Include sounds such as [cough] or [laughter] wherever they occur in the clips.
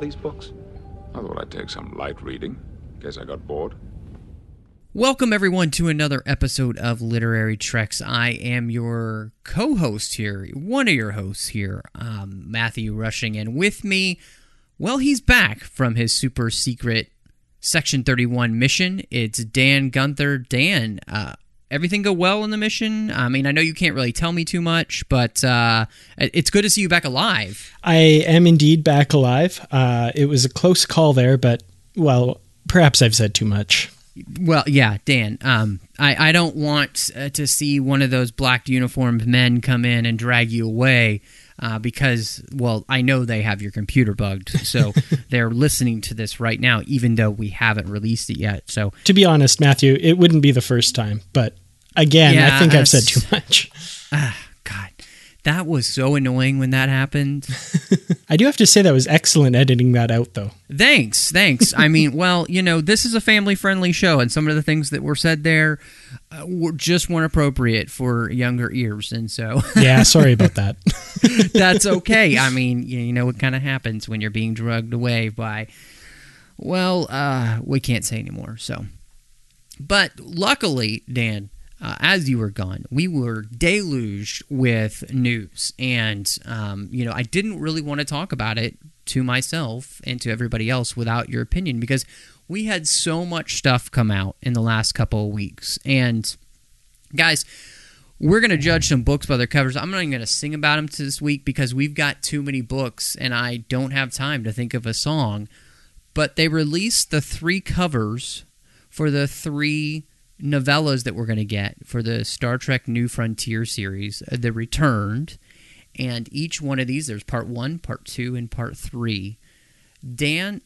These books? I thought I'd take some light reading. Guess I got bored. Welcome, everyone, to another episode of Literary Treks. I am your co host here, one of your hosts here, um, Matthew Rushing. And with me, well, he's back from his super secret Section 31 mission. It's Dan Gunther. Dan, uh, everything go well in the mission? I mean, I know you can't really tell me too much, but uh, it's good to see you back alive. I am indeed back alive. Uh, it was a close call there, but, well, perhaps I've said too much. Well, yeah, Dan. Um, I, I don't want uh, to see one of those black uniformed men come in and drag you away uh, because, well, I know they have your computer bugged. So [laughs] they're listening to this right now, even though we haven't released it yet. So, To be honest, Matthew, it wouldn't be the first time, but again, Yeah, I think I've said too much. ah, God, that was so annoying when that happened. [laughs] I do have to say that was excellent editing that out, though. Thanks, thanks. I mean, [laughs] well, you know, this is a family-friendly show, and some of the things that were said there uh, were just weren't appropriate for younger ears, and so [laughs] Yeah, sorry about that. that's okay. I mean, you, you know what kind of happens when you're being drugged away by, well, uh, we can't say anymore. So, but luckily, Dan, uh, as you were gone, we were deluged with news, and um, you know, I didn't really want to talk about it to myself and to everybody else without your opinion because we had so much stuff come out in the last couple of weeks, and guys we're going to judge some books by their covers. I'm not even going to sing about them this week because we've got too many books and I don't have time to think of a song. But they released the three covers for the three novellas that we're going to get for the Star Trek New Frontier series, uh, The Returned. And each one of these, there's part one, part two, and part three. Dan,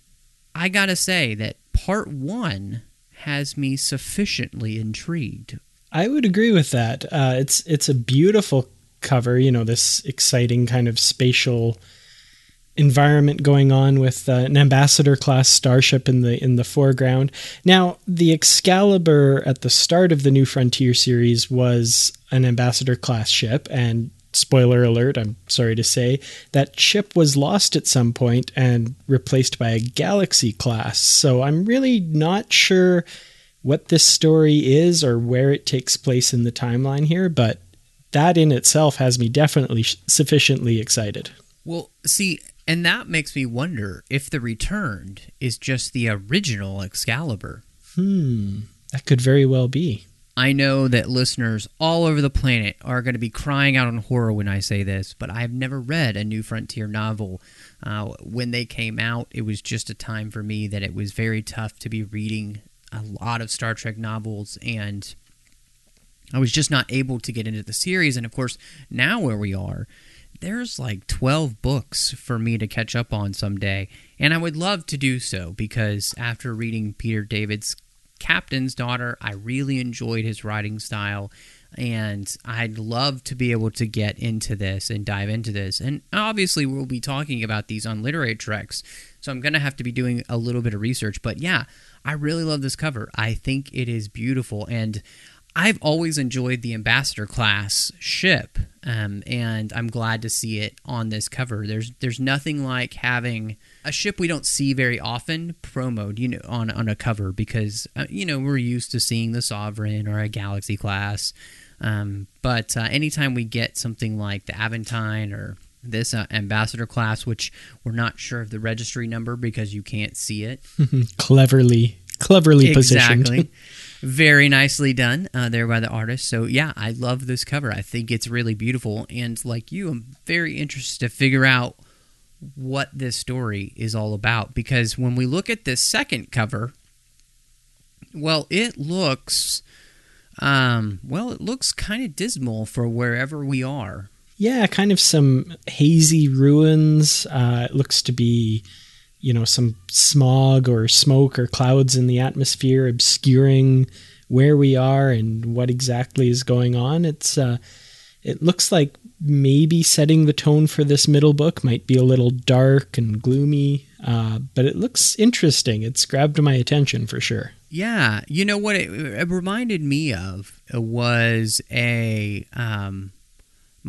I got to say that part one has me sufficiently intrigued. I would agree with that. Uh, it's it's a beautiful cover. You know, this exciting kind of spatial environment going on with uh, an ambassador class starship in the in the foreground. Now, the Excalibur at the start of the New Frontier series was an ambassador class ship, and spoiler alert, I'm sorry to say that ship was lost at some point and replaced by a Galaxy class. So I'm really not sure what this story is or where it takes place in the timeline here, but that in itself has me definitely sufficiently excited. Well, see, and that makes me wonder if the returned is just the original Excalibur. Hmm, that could very well be. I know that listeners all over the planet are going to be crying out in horror when I say this, but I've never read a New Frontier novel. Uh, when they came out, it was just a time for me that it was very tough to be reading a lot of Star Trek novels, and I was just not able to get into the series. And of course, now where we are, there's like 12 books for me to catch up on someday. And I would love to do so because after reading Peter David's Captain's Daughter, I really enjoyed his writing style. And I'd love to be able to get into this and dive into this. And obviously, we'll be talking about these on Literary Treks. So I'm going to have to be doing a little bit of research. But yeah, I really love this cover. I think it is beautiful. And I've always enjoyed the Ambassador class ship, um, and I'm glad to see it on this cover. There's there's nothing like having a ship we don't see very often promoed, you know, on on a cover because uh, you know we're used to seeing the Sovereign or a Galaxy class, um, but uh, anytime we get something like the Aventine or this uh, ambassador class, which we're not sure of the registry number because you can't see it. [laughs] cleverly, cleverly exactly. positioned. [laughs] Very nicely done uh, there by the artist. So yeah, I love this cover. I think it's really beautiful, and like you, I'm very interested to figure out what this story is all about because when we look at this second cover, well, it looks, um, well, it looks kind of dismal for wherever we are. Yeah, kind of some hazy ruins. Uh, it looks to be, you know, some smog or smoke or clouds in the atmosphere obscuring where we are and what exactly is going on. It's uh, it looks like maybe setting the tone for this middle book might be a little dark and gloomy, uh, but it looks interesting. It's grabbed my attention for sure. Yeah, you know what it, it reminded me of was a um,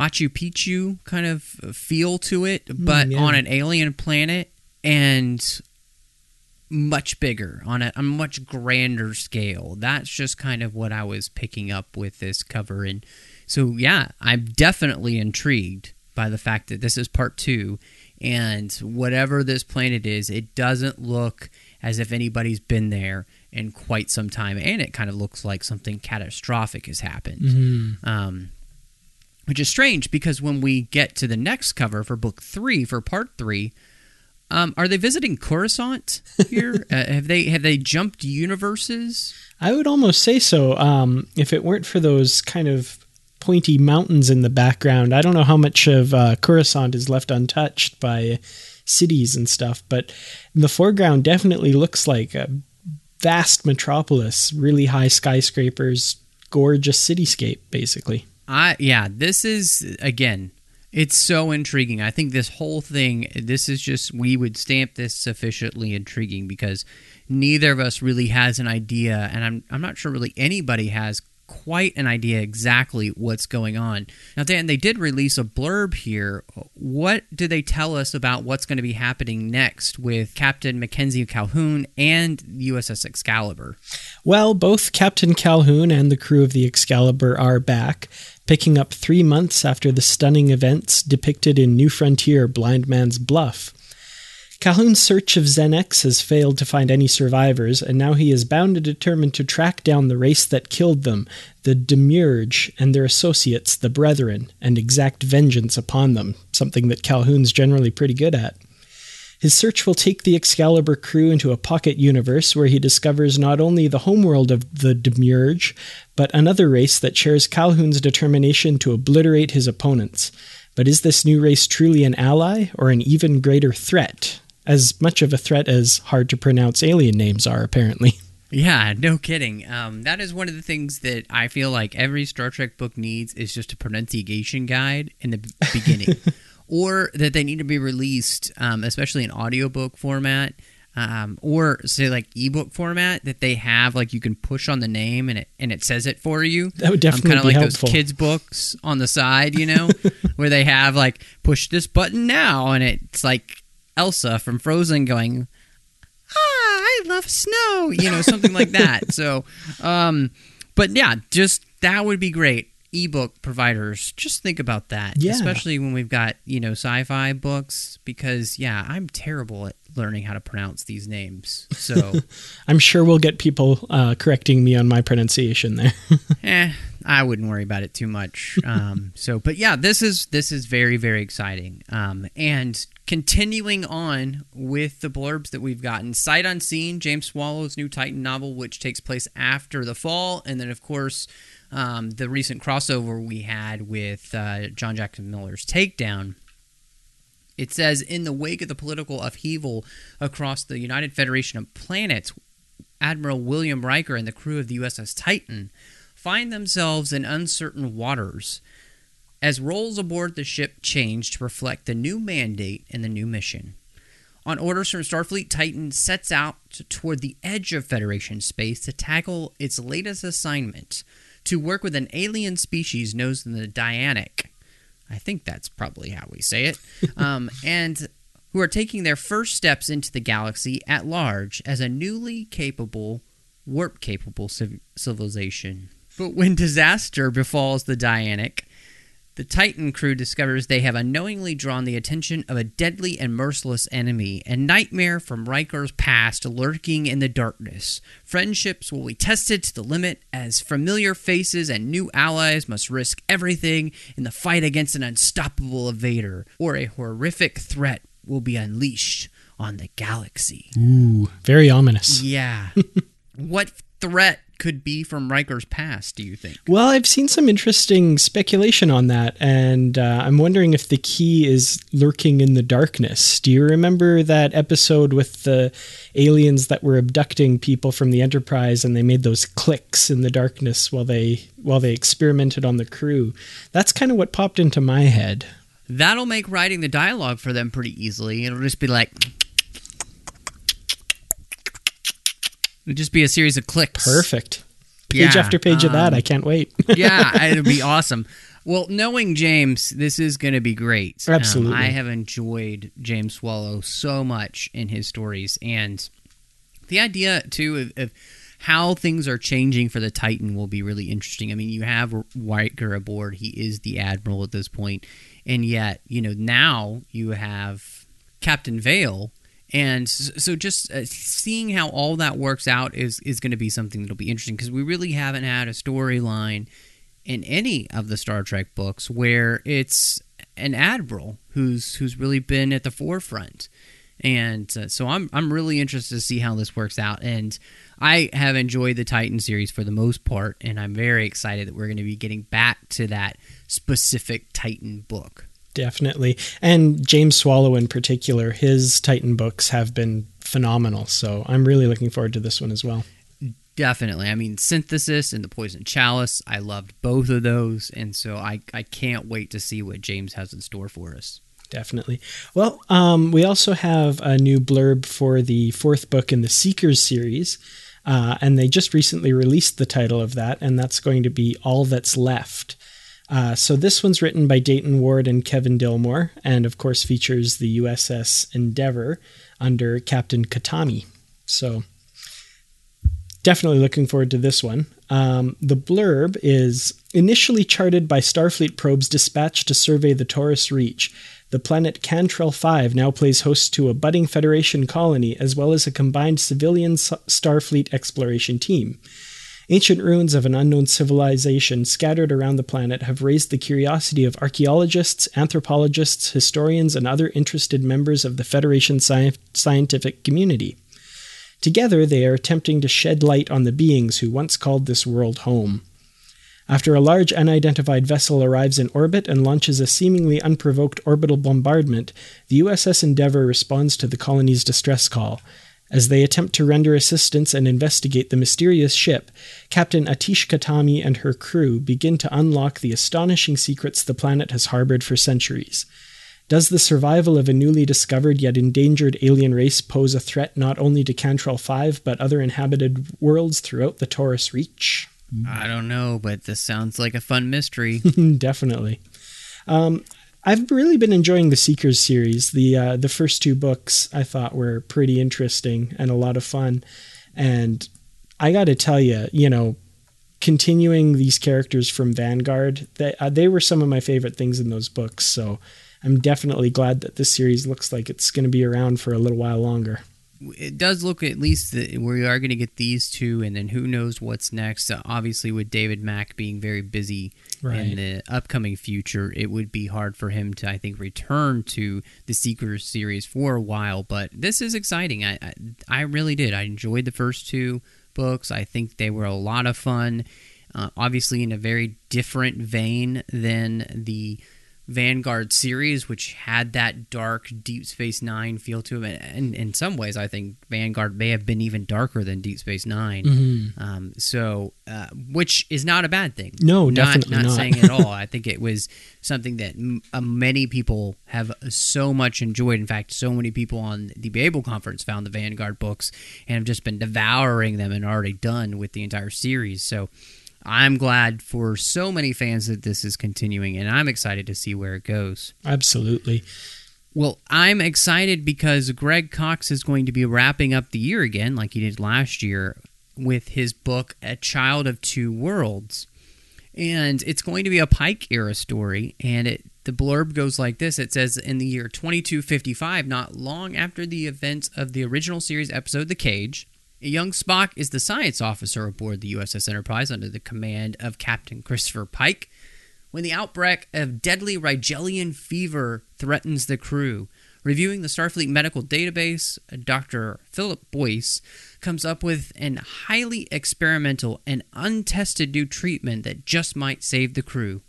Machu Picchu kind of feel to it, but yeah. on an alien planet and much bigger on a, a much grander scale. That's just kind of what I was picking up with this cover, and so yeah, I'm definitely intrigued by the fact that this is part two, and whatever this planet is, it doesn't look as if anybody's been there in quite some time, and it kind of looks like something catastrophic has happened. Um, which is strange because when we get to the next cover for book three, for part three, um, are they visiting Coruscant here? [laughs] uh, have they have they jumped universes? I would almost say so. Um, if it weren't for those kind of pointy mountains in the background, I don't know how much of uh, Coruscant is left untouched by cities and stuff, but the foreground definitely looks like a vast metropolis, really high skyscrapers, gorgeous cityscape, basically. I yeah, this is again, it's so intriguing. I think this whole thing, this is just we would stamp this sufficiently intriguing because neither of us really has an idea, and I'm I'm not sure really anybody has quite an idea exactly what's going on. Now, Dan, they did release a blurb here. What do they tell us about what's going to be happening next with Captain Mackenzie Calhoun and USS Excalibur? Well, both Captain Calhoun and the crew of the Excalibur are back, picking up three months after the stunning events depicted in New Frontier Blind Man's Bluff. Calhoun's search of Xenex has failed to find any survivors, and now he is bound and determined to track down the race that killed them, the Demiurge, and their associates, the Brethren, and exact vengeance upon them, something that Calhoun's generally pretty good at. His search will take the Excalibur crew into a pocket universe where he discovers not only the homeworld of the Demiurge, but another race that shares Calhoun's determination to obliterate his opponents. But is this new race truly an ally or an even greater threat? As much of a threat as hard to pronounce alien names are, apparently. [laughs] Yeah, no kidding. Um, that is one of the things that I feel like every Star Trek book needs is just a pronunciation guide in the [laughs] beginning, or that they need to be released, um, especially in audiobook format, um, or say like ebook format that they have like you can push on the name and it and it says it for you. That would definitely kind of like helpful. those kids books on the side, you know, [laughs] where they have like push this button now, and it's like Elsa from Frozen going, ah, I love snow, you know, something like that. [laughs] So, um, but yeah, just that would be great. Ebook providers, just think about that, Yeah. especially when we've got you know sci-fi books, because yeah, I'm terrible at learning how to pronounce these names. So, [laughs] I'm sure we'll get people uh, correcting me on my pronunciation there. [laughs] eh, I wouldn't worry about it too much. Um, so, but yeah, this is this is very very exciting. Um, and continuing on with the blurbs that we've gotten, Sight Unseen, James Swallow's new Titan novel, which takes place after the fall, and then of course um, the recent crossover we had with uh, John Jackson Miller's Takedown. It says, in the wake of the political upheaval across the United Federation of Planets, Admiral William Riker and the crew of the USS Titan find themselves in uncertain waters as roles aboard the ship change to reflect the new mandate and the new mission. On orders from Starfleet, Titan sets out toward the edge of Federation space to tackle its latest assignment to work with an alien species known as the Dianic. I think that's probably how we say it. [laughs] Um, and who are taking their first steps into the galaxy at large as a newly capable, warp capable civ- civilization. But when disaster befalls the Dianic, the Titan crew discovers they have unknowingly drawn the attention of a deadly and merciless enemy, a nightmare from Riker's past lurking in the darkness. Friendships will be tested to the limit as familiar faces and new allies must risk everything in the fight against an unstoppable invader, or a horrific threat will be unleashed on the galaxy. Ooh, very ominous. Yeah. [laughs] what threat could be from Riker's past, do you think? Well, I've seen some interesting speculation on that, and uh, I'm wondering if the key is lurking in the darkness. Do you remember that episode with the aliens that were abducting people from the Enterprise, and they made those clicks in the darkness while they while they experimented on the crew? That's kind of what popped into my head. That'll make writing the dialogue for them pretty easily. It'll just be like. It'll just be a series of clicks. Perfect. Page Yeah, after page of that. um, I can't wait. [laughs] yeah, it'd be awesome. Well, knowing James, this is going to be great. Um, Absolutely. I have enjoyed James Swallow so much in his stories, and the idea too of, of how things are changing for the Titan will be really interesting. I mean, you have Riker aboard; he is the admiral at this point, and yet you know now you have Captain Vale. And so, just uh, seeing how all that works out is is going to be something that'll be interesting because we really haven't had a storyline in any of the Star Trek books where it's an admiral who's who's really been at the forefront. And uh, so I'm I'm really interested to see how this works out and I have enjoyed the Titan series for the most part and I'm very excited that we're going to be getting back to that specific Titan book. Definitely. And James Swallow in particular, his Titan books have been phenomenal. So I'm really looking forward to this one as well. Definitely. I mean, Synthesis and The Poison Chalice, I loved both of those and so I I can't wait to see what James has in store for us. Definitely. Well, um, we also have a new blurb for the fourth book in the Seekers series. Uh, and they just recently released the title of that, and that's going to be All That's Left. Uh, so this one's written by Dayton Ward and Kevin Dillmore, and of course features the USS Endeavour under Captain Khatami. So definitely looking forward to this one. Um, the blurb is initially charted by Starfleet probes dispatched to survey the Taurus Reach. The planet Cantrell 5 now plays host to a budding Federation colony as well as a combined civilian Starfleet exploration team. Ancient ruins of an unknown civilization scattered around the planet have raised the curiosity of archaeologists, anthropologists, historians, and other interested members of the Federation sci- scientific community. Together, they are attempting to shed light on the beings who once called this world home. After a large unidentified vessel arrives in orbit and launches a seemingly unprovoked orbital bombardment, the USS Endeavour responds to the colony's distress call. As they attempt to render assistance and investigate the mysterious ship, Captain Atish Khatami and her crew begin to unlock the astonishing secrets the planet has harbored for centuries. Does the survival of a newly discovered yet endangered alien race pose a threat not only to Cantrell 5 but other inhabited worlds throughout the Taurus Reach? I don't know, but this sounds like a fun mystery. [laughs] Definitely. Um, I've really been enjoying the Seekers series. The uh, the first two books I thought were pretty interesting and a lot of fun, and I got to tell you, you know, continuing these characters from Vanguard, they uh, they were some of my favorite things in those books. So I'm definitely glad that this series looks like it's going to be around for a little while longer. it does look at least that we are going to get these two, and then who knows what's next. Uh, obviously, with David Mack being very busy Right. in the upcoming future, it would be hard for him to, I think, return to the Seekers series for a while. But this is exciting. I, I, I really did. I enjoyed the first two books. I think they were a lot of fun. Uh, obviously, in a very different vein than the Vanguard series, which had that dark Deep Space Nine feel to it. And in some ways, I think Vanguard may have been even darker than Deep Space 9 Mm-hmm. Um, so, uh, which is not a bad thing. No, not, definitely not. saying at [laughs] all. I think it was something that m- uh, many people have so much enjoyed. In fact, so many people on the Babel conference found the Vanguard books and have just been devouring them and already done with the entire series. So. I'm glad for so many fans that this is continuing, and I'm excited to see where it goes. Absolutely. Well, I'm excited because Greg Cox is going to be wrapping up the year again, like he did last year, with his book, A Child of Two Worlds. And it's going to be a Pike era story, and it the blurb goes like this it says in the year 2255 not long after the events of the original series episode the cage young spock is the science officer aboard the uss enterprise under the command of captain christopher pike when the outbreak of deadly rigelian fever threatens the crew reviewing the starfleet medical database dr philip boyce comes up with an highly experimental and untested new treatment that just might save the crew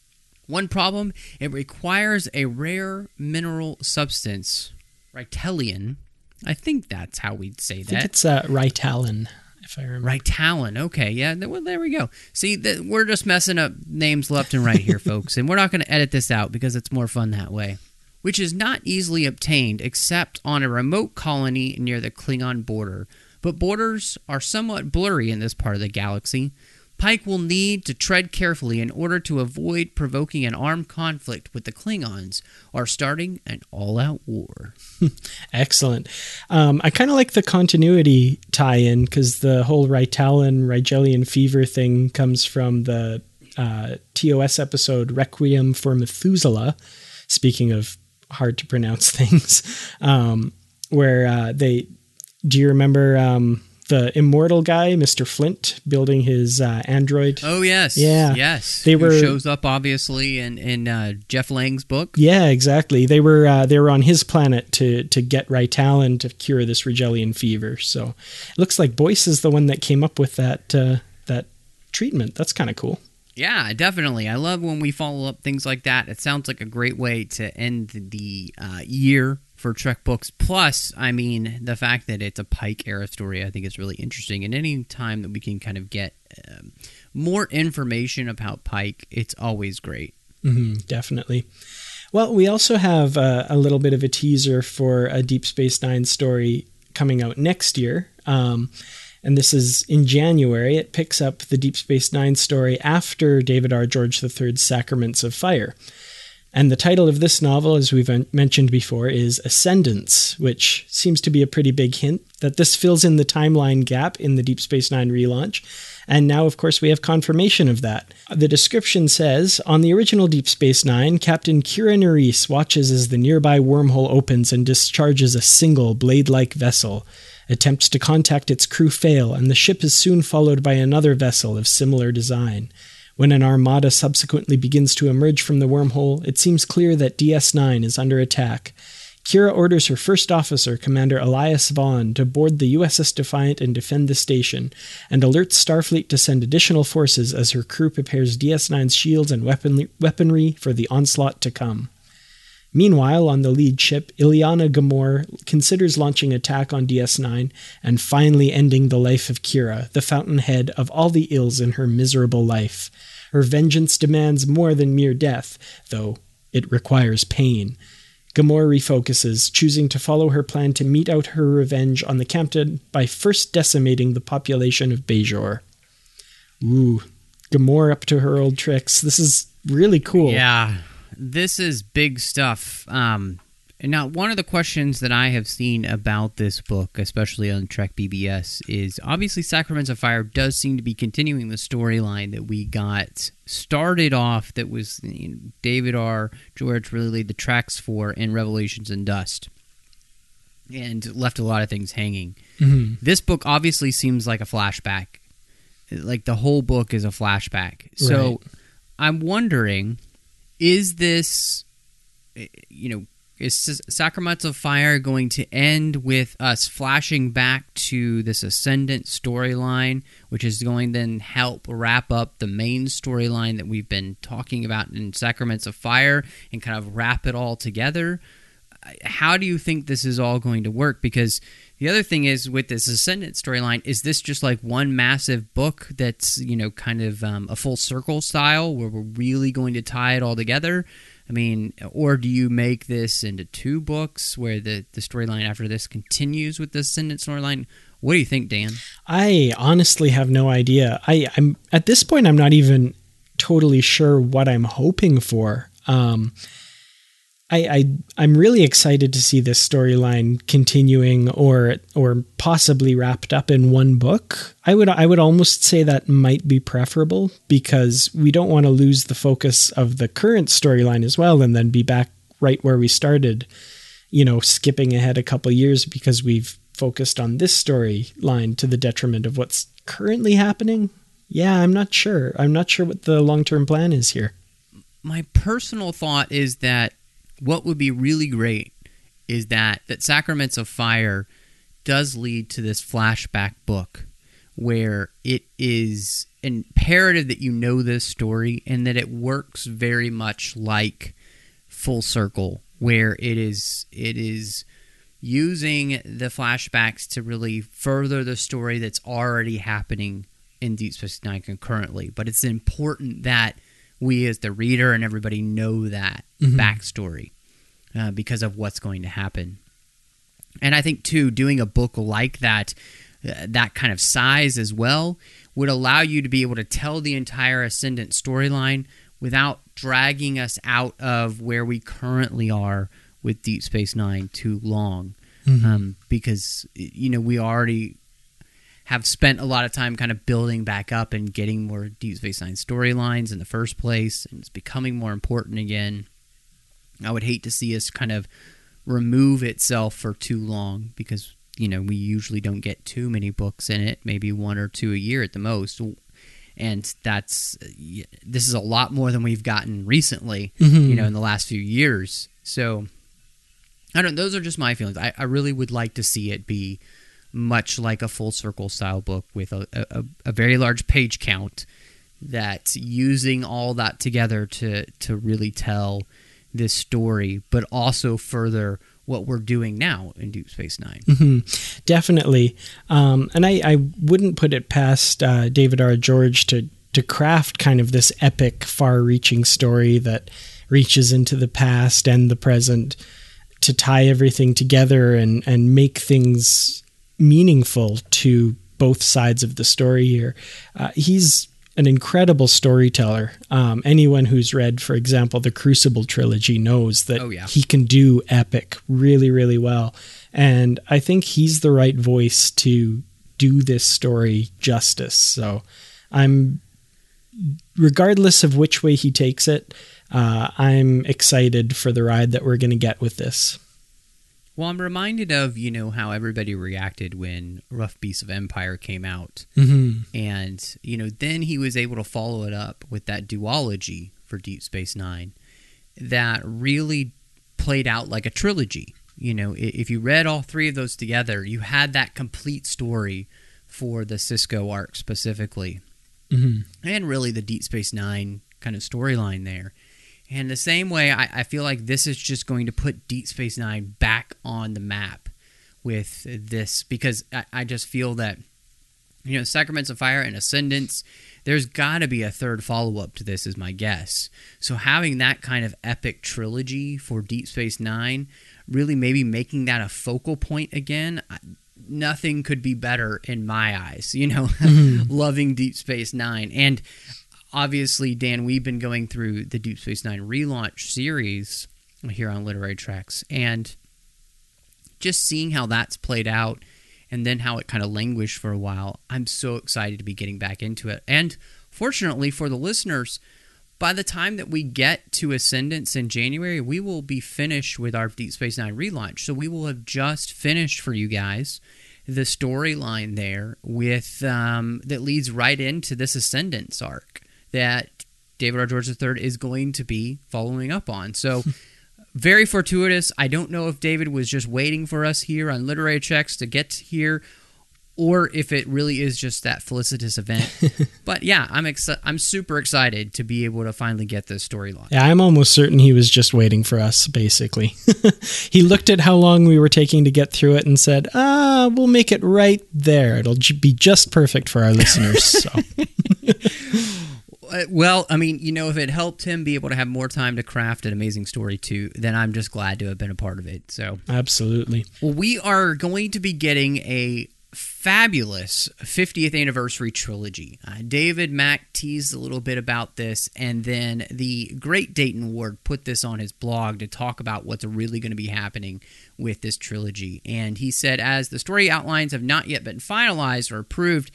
one problem it requires a rare mineral substance, Rytelian. I think that's how we'd say I think that. it's uh, Ryetalyn, if I remember. Ryetalyn. Okay, yeah. Well, there we go. See, th- we're just messing up names left and right here, [laughs] folks, and we're not going to edit this out because it's more fun that way. Which is not easily obtained except on a remote colony near the Klingon border. But borders are somewhat blurry in this part of the galaxy. Pike will need to tread carefully in order to avoid provoking an armed conflict with the Klingons or starting an all out war. [laughs] Excellent. Um, I kind of like the continuity tie-in because the whole Ryetalyn, Rigelian fever thing comes from the uh, TOS episode Requiem for Methuselah. Speaking of hard to pronounce [laughs] things, um, where uh, they do you remember um, the immortal guy, Mister Flint, building his uh, android? Oh, yes. Yeah. Yes. They Who were- shows up, obviously, in, in uh, Jeff Lang's book. Yeah, exactly. They were uh, they were on his planet to to get Ryetalyn to cure this Rigelian fever. So it looks like Boyce is the one that came up with that uh, that treatment. That's kind of cool. Yeah, definitely. I love when we follow up things like that. It sounds like a great way to end the uh, year for Trek books. Plus, I mean, the fact that it's a Pike era story, I think is really interesting. And any time that we can kind of get um, more information about Pike, it's always great. hmm definitely. Well, we also have uh, a little bit of a teaser for a Deep Space Nine story coming out next year. Um, and this is in January. It picks up the Deep Space Nine story after David R. George III's Sacraments of Fire. And the title of this novel, as we've mentioned before, is Ascendance, which seems to be a pretty big hint that this fills in the timeline gap in the Deep Space Nine relaunch. And now, of course, we have confirmation of that. The description says On the original Deep Space Nine, Captain Kira Nerys watches as the nearby wormhole opens and discharges a single blade like vessel. Attempts to contact its crew fail, and the ship is soon followed by another vessel of similar design. When an armada subsequently begins to emerge from the wormhole, it seems clear that DS 9 is under attack. Kira orders her first officer, Commander Elias Vaughn, to board the USS Defiant and defend the station, and alerts Starfleet to send additional forces as her crew prepares DS 9's shields and weaponry for the onslaught to come. Meanwhile, on the lead ship, Iliana Ghemor considers launching attack on DS9 and finally ending the life of Kira, the fountainhead of all the ills in her miserable life. Her vengeance demands more than mere death, though it requires pain. Ghemor refocuses, choosing to follow her plan to mete out her revenge on the captain by first decimating the population of Bajor. Ooh, Ghemor up to her old tricks. This is really cool. Yeah, this is big stuff. Um, now, one of the questions that I have seen about this book, especially on Trek BBS, is obviously Sacraments of Fire does seem to be continuing the storyline that we got started off. That was you know, David R. George really laid the tracks for in Revelations and Dust, and left a lot of things hanging. Mhm. This book obviously seems like a flashback. Like the whole book is a flashback. So I'm wondering is this eh, you know is S- Sacraments of Fire going to end with us flashing back to this ascendant storyline, which is going to then help wrap up the main storyline that we've been talking about in Sacraments of Fire and kind of wrap it all together? How do you think this is all going to work? Because the other thing is with this ascendant storyline, is this just like one massive book that's you know kind of um, a full circle style where we're really going to tie it all together? I mean, or do you make this into two books where the, the storyline after this continues with the Ascendant storyline? What do you think, Dan? I honestly have no idea. I, I'm at this point. I'm not even totally sure what I'm hoping for. Um, I, I I'm really excited to see this storyline continuing or or possibly wrapped up in one book. I would I would almost say that might be preferable because we don't want to lose the focus of the current storyline as well and then be back right where we started, you know, skipping ahead a couple years because we've focused on this storyline to the detriment of what's currently happening. Yeah, I'm not sure. I'm not sure what the long-term plan is here. My personal thought is that what would be really great is that that Sacraments of Fire does lead to this flashback book where it is imperative that you know this story and that it works very much like full circle where it is it is using the flashbacks to really further the story that's already happening in Deep Space Nine concurrently. But it's important that we, as the reader and everybody, know that Mhm. backstory uh, because of what's going to happen. And I think too, doing a book like that, uh, that kind of size as well, would allow you to be able to tell the entire Ascendant storyline without dragging us out of where we currently are with Deep Space Nine too long. Um, because you know we already have spent a lot of time kind of building back up and getting more Deep Space Nine storylines in the first place, and it's becoming more important again. I would hate to see us kind of remove itself for too long because you know we usually don't get too many books in it, maybe one or two a year at the most, and that's this is a lot more than we've gotten recently. You mm-hmm. know, in the last few years, so. I don't. Those are just my feelings. I, I really would like to see it be much like a full circle style book with a, a, a very large page count that's using all that together to to really tell this story, but also further what we're doing now in Deep Space 9 Mhm. Definitely. Um, and I, I wouldn't put it past uh, David R. George to, to craft kind of this epic, far reaching story that reaches into the past and the present to tie everything together and, and make things meaningful to both sides of the story here. Uh, he's an incredible storyteller. Um, anyone who's read, for example, the Crucible trilogy knows that Oh, yeah. he can do epic really, really well. And I think he's the right voice to do this story justice. So I'm, regardless of which way he takes it, uh, I'm excited for the ride that we're going to get with this. Well, I'm reminded of you know how everybody reacted when Rough Beasts of Empire came out, Mm-hmm. and you know then he was able to follow it up with that duology for Deep Space Nine that really played out like a trilogy. You know, if you read all three of those together, you had that complete story for the Sisko arc specifically, Mm-hmm. and really the Deep Space Nine kind of storyline there. And the same way, I, I feel like this is just going to put Deep Space Nine back on the map with this because I, I just feel that you know Sacraments of Fire and Ascendance. There's got to be a third follow up to this, is my guess. So having that kind of epic trilogy for Deep Space Nine, really maybe making that a focal point again. I- Nothing could be better in my eyes, you know, mm-hmm. [laughs] loving Deep Space Nine. And obviously, Dan, we've been going through the Deep Space Nine relaunch series here on Literary Treks, and just seeing how that's played out and then how it kind of languished for a while, I'm so excited to be getting back into it. And fortunately for the listeners, by the time that we get to Ascendance in January, we will be finished with our Deep Space Nine relaunch. So we will have just finished for you guys the storyline there with um, that leads right into this Ascendance arc that David R. George III is going to be following up on. So [laughs] very fortuitous. I don't know if David was just waiting for us here on Literary Treks to get here, or if it really is just that felicitous event. [laughs] but yeah, I'm exci- I'm super excited to be able to finally get this storyline. Yeah, I'm almost certain he was just waiting for us, basically. [laughs] he looked at how long we were taking to get through it and said, ah, we'll make it right there. It'll j- be just perfect for our listeners. So, Well, I mean, you know, if it helped him be able to have more time to craft an amazing story too, then I'm just glad to have been a part of it. So absolutely. Well, we are going to be getting a fabulous 50th anniversary trilogy. Uh, David Mack teased a little bit about this, and then the great Dayton Ward put this on his blog to talk about what's really going to be happening with this trilogy. And he said, as the story outlines have not yet been finalized or approved,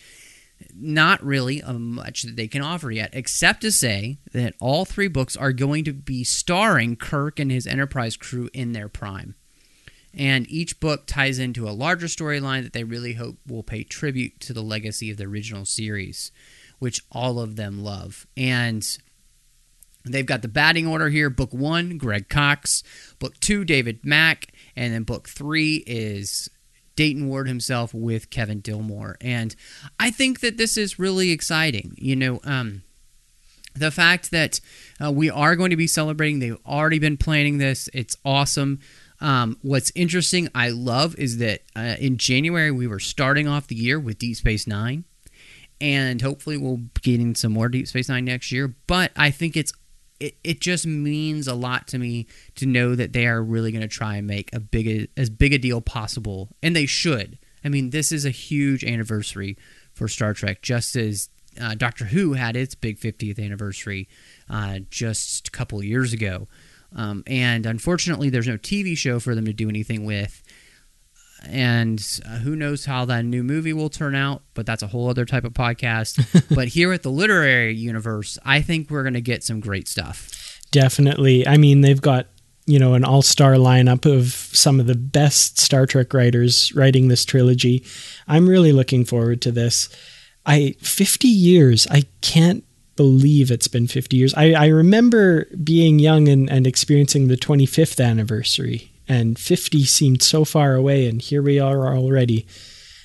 not really uh, much that they can offer yet, except to say that all three books are going to be starring Kirk and his Enterprise crew in their prime. And each book ties into a larger storyline that they really hope will pay tribute to the legacy of the original series, which all of them love. And they've got the batting order here. Book one, Greg Cox. Book two, David Mack. And then book three is Dayton Ward himself with Kevin Dillmore. And I think that this is really exciting. You know, um, the fact that uh, we are going to be celebrating, they've already been planning this. It's awesome. Um, what's interesting, I love, is that uh, in January we were starting off the year with Deep Space Nine, and hopefully we'll be getting some more Deep Space Nine next year. But I think it's it, it just means a lot to me to know that they are really going to try and make a big as big a deal possible, and they should. I mean, this is a huge anniversary for Star Trek, just as uh, Doctor Who had its big 50th anniversary uh, just a couple years ago. Um, and unfortunately, there's no TV show for them to do anything with. And uh, who knows how that new movie will turn out, but that's a whole other type of podcast. [laughs] but here at the literary universe, I think we're going to get some great stuff. Definitely. I mean, they've got, you know, an all star lineup of some of the best Star Trek writers writing this trilogy. I'm really looking forward to this. I 50 years. I can't believe it's been 50 years. I, I remember being young and, and experiencing the 25th anniversary, and 50 seemed so far away, and here we are already.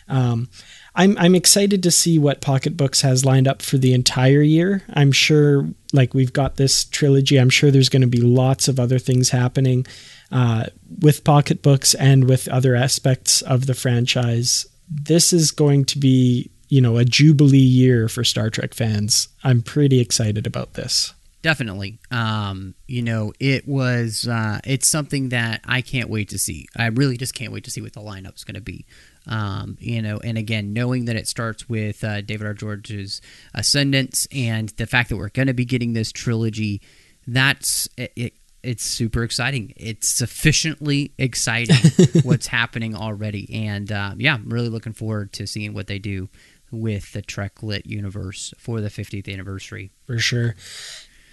Um, I'm I'm excited to see what Pocketbooks has lined up for the entire year. I'm sure, like we've got this trilogy. I'm sure there's going to be lots of other things happening uh, with Pocketbooks and with other aspects of the franchise. This is going to be you know, a jubilee year for Star Trek fans. I'm pretty excited about this. Definitely. Um, you know, it was uh, it's something that I can't wait to see. I really just can't wait to see what the lineup is going to be. Um, you know, and again, knowing that it starts with uh, David R. George's Ascendance and the fact that we're going to be getting this trilogy, that's it, it it's super exciting. It's sufficiently exciting [laughs] what's happening already, and uh, yeah, I'm really looking forward to seeing what they do with the Trek Lit universe for the 50th anniversary. For sure.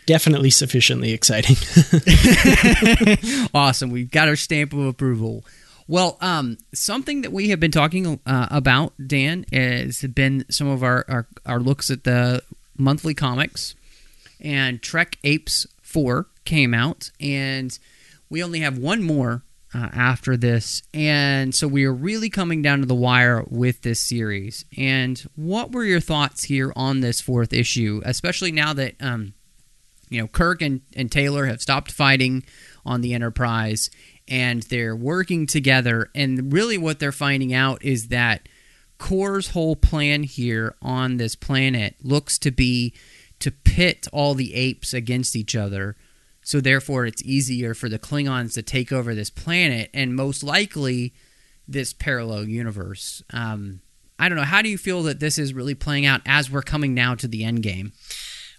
Definitely sufficiently exciting. [laughs] awesome. We've got our stamp of approval. Well, um, something that we have been talking uh, about, Dan, has been some of our, our, our looks at the monthly comics. And Trek Apes 4 came out, and we only have one more uh, after this. And so we are really coming down to the wire with this series. And what were your thoughts here on this fourth issue, especially now that, um, you know, Kirk and, and Taylor have stopped fighting on the Enterprise and they're working together. And really what they're finding out is that Kor's whole plan here on this planet looks to be to pit all the apes against each other so therefore, it's easier for the Klingons to take over this planet and most likely this parallel universe. Um, I don't know. How do you feel that this is really playing out as we're coming now to the end game?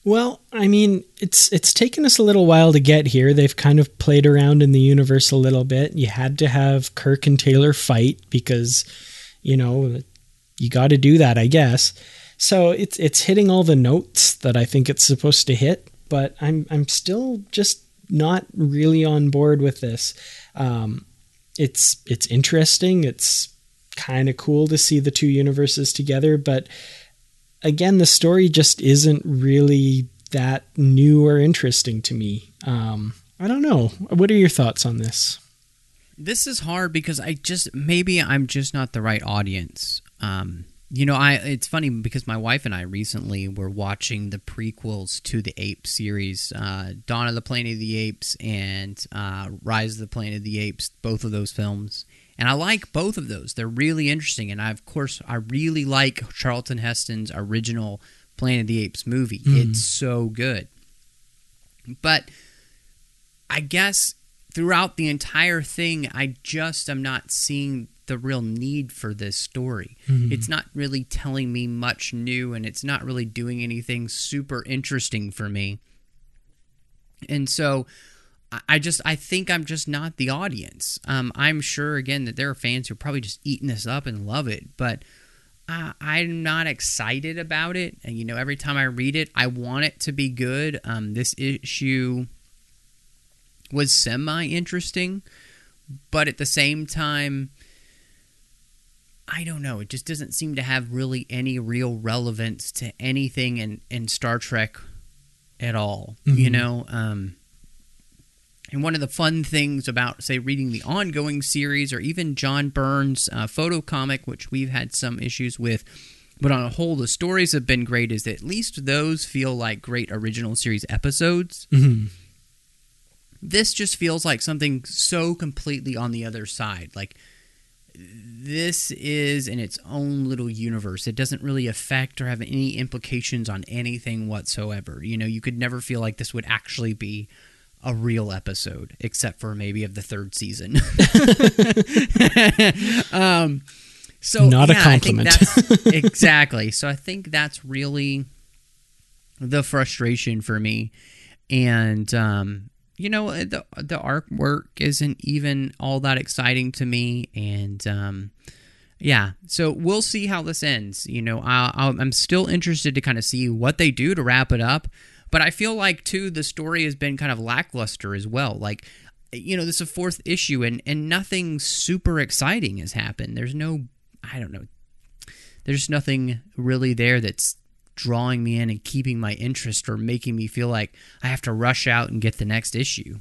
Well, I mean, it's it's taken us a little while to get here. They've kind of played around in the universe a little bit. You had to have Kirk and Taylor fight because, you know, you got to do that, I guess. So it's it's hitting all the notes that I think it's supposed to hit but I'm I'm still just not really on board with this. Um, it's it's interesting. It's kind of cool to see the two universes together, but again, the story just isn't really that new or interesting to me. Um, I don't know. What are your thoughts on this? This is hard because I just maybe I'm just not the right audience. Um, you know, I it's funny because my wife and I recently were watching the prequels to the Ape series, uh, Dawn of the Planet of the Apes and uh, Rise of the Planet of the Apes, both of those films. And I like both of those. They're really interesting. And I, of course, I really like Charlton Heston's original Planet of the Apes movie. Mm. It's so good. But I guess throughout the entire thing, I just am not seeing the real need for this story. It's not really telling me much new and it's not really doing anything super interesting for me. And so I- I just I think I'm just not the audience. Um, I'm sure again that there are fans who are probably just eating this up and love it, but uh, I'm not excited about it. And you know, every time I read it, I want it to be good. Um, this issue was semi interesting, but at the same time, I don't know. It just doesn't seem to have really any real relevance to anything in, in Star Trek at all. You know, um, and one of the fun things about, say, reading the ongoing series or even John Byrne's uh, photo comic, which we've had some issues with, but on a whole, the stories have been great, is that at least those feel like great original series episodes. This just feels like something so completely on the other side. Like, this is in its own little universe. It doesn't really affect or have any implications on anything whatsoever. You know, you could never feel like this would actually be a real episode, except for maybe of the third season. [laughs] um, so Not a yeah, I think compliment. that's- [laughs] exactly. So I think that's really the frustration for me, and um, you know the the artwork isn't even all that exciting to me, and um, yeah. So we'll see how this ends. You know, I, I'll- I'm still interested to kind of see what they do to wrap it up, but I feel like too the story has been kind of lackluster as well. Like. You know, this is a fourth issue, and, and nothing super exciting has happened. There's no, I don't know, there's nothing really there that's drawing me in and keeping my interest or making me feel like I have to rush out and get the next issue.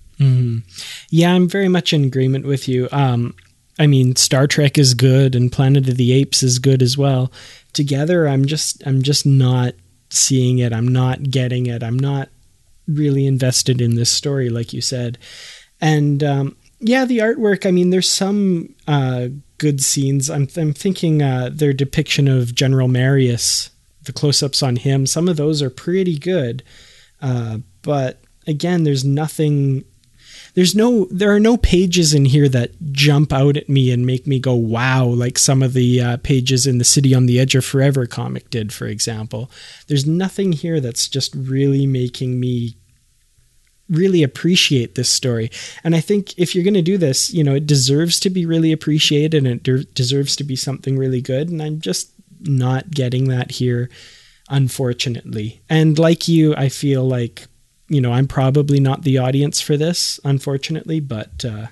Yeah, I'm very much in agreement with you. Um, I mean, Star Trek is good, and Planet of the Apes is good as well. Together, I'm just, I'm just not seeing it. I'm not getting it. I'm not really invested in this story, like you said. And um, yeah, the artwork. I mean, there's some uh, good scenes. I'm, I'm thinking uh, their depiction of General Marius, the close-ups on him. Some of those are pretty good, uh, but again, there's nothing there's no there are no pages in here that jump out at me and make me go wow like some of the uh, pages in the city on the edge of forever comic did for example. There's nothing here that's just really making me really appreciate this story. And i think if you're going to do this you know it deserves to be really appreciated and it de- deserves to be something really good. And i'm just not getting that here unfortunately. And like you i feel like you know, I'm probably not the audience for this, unfortunately, but uh,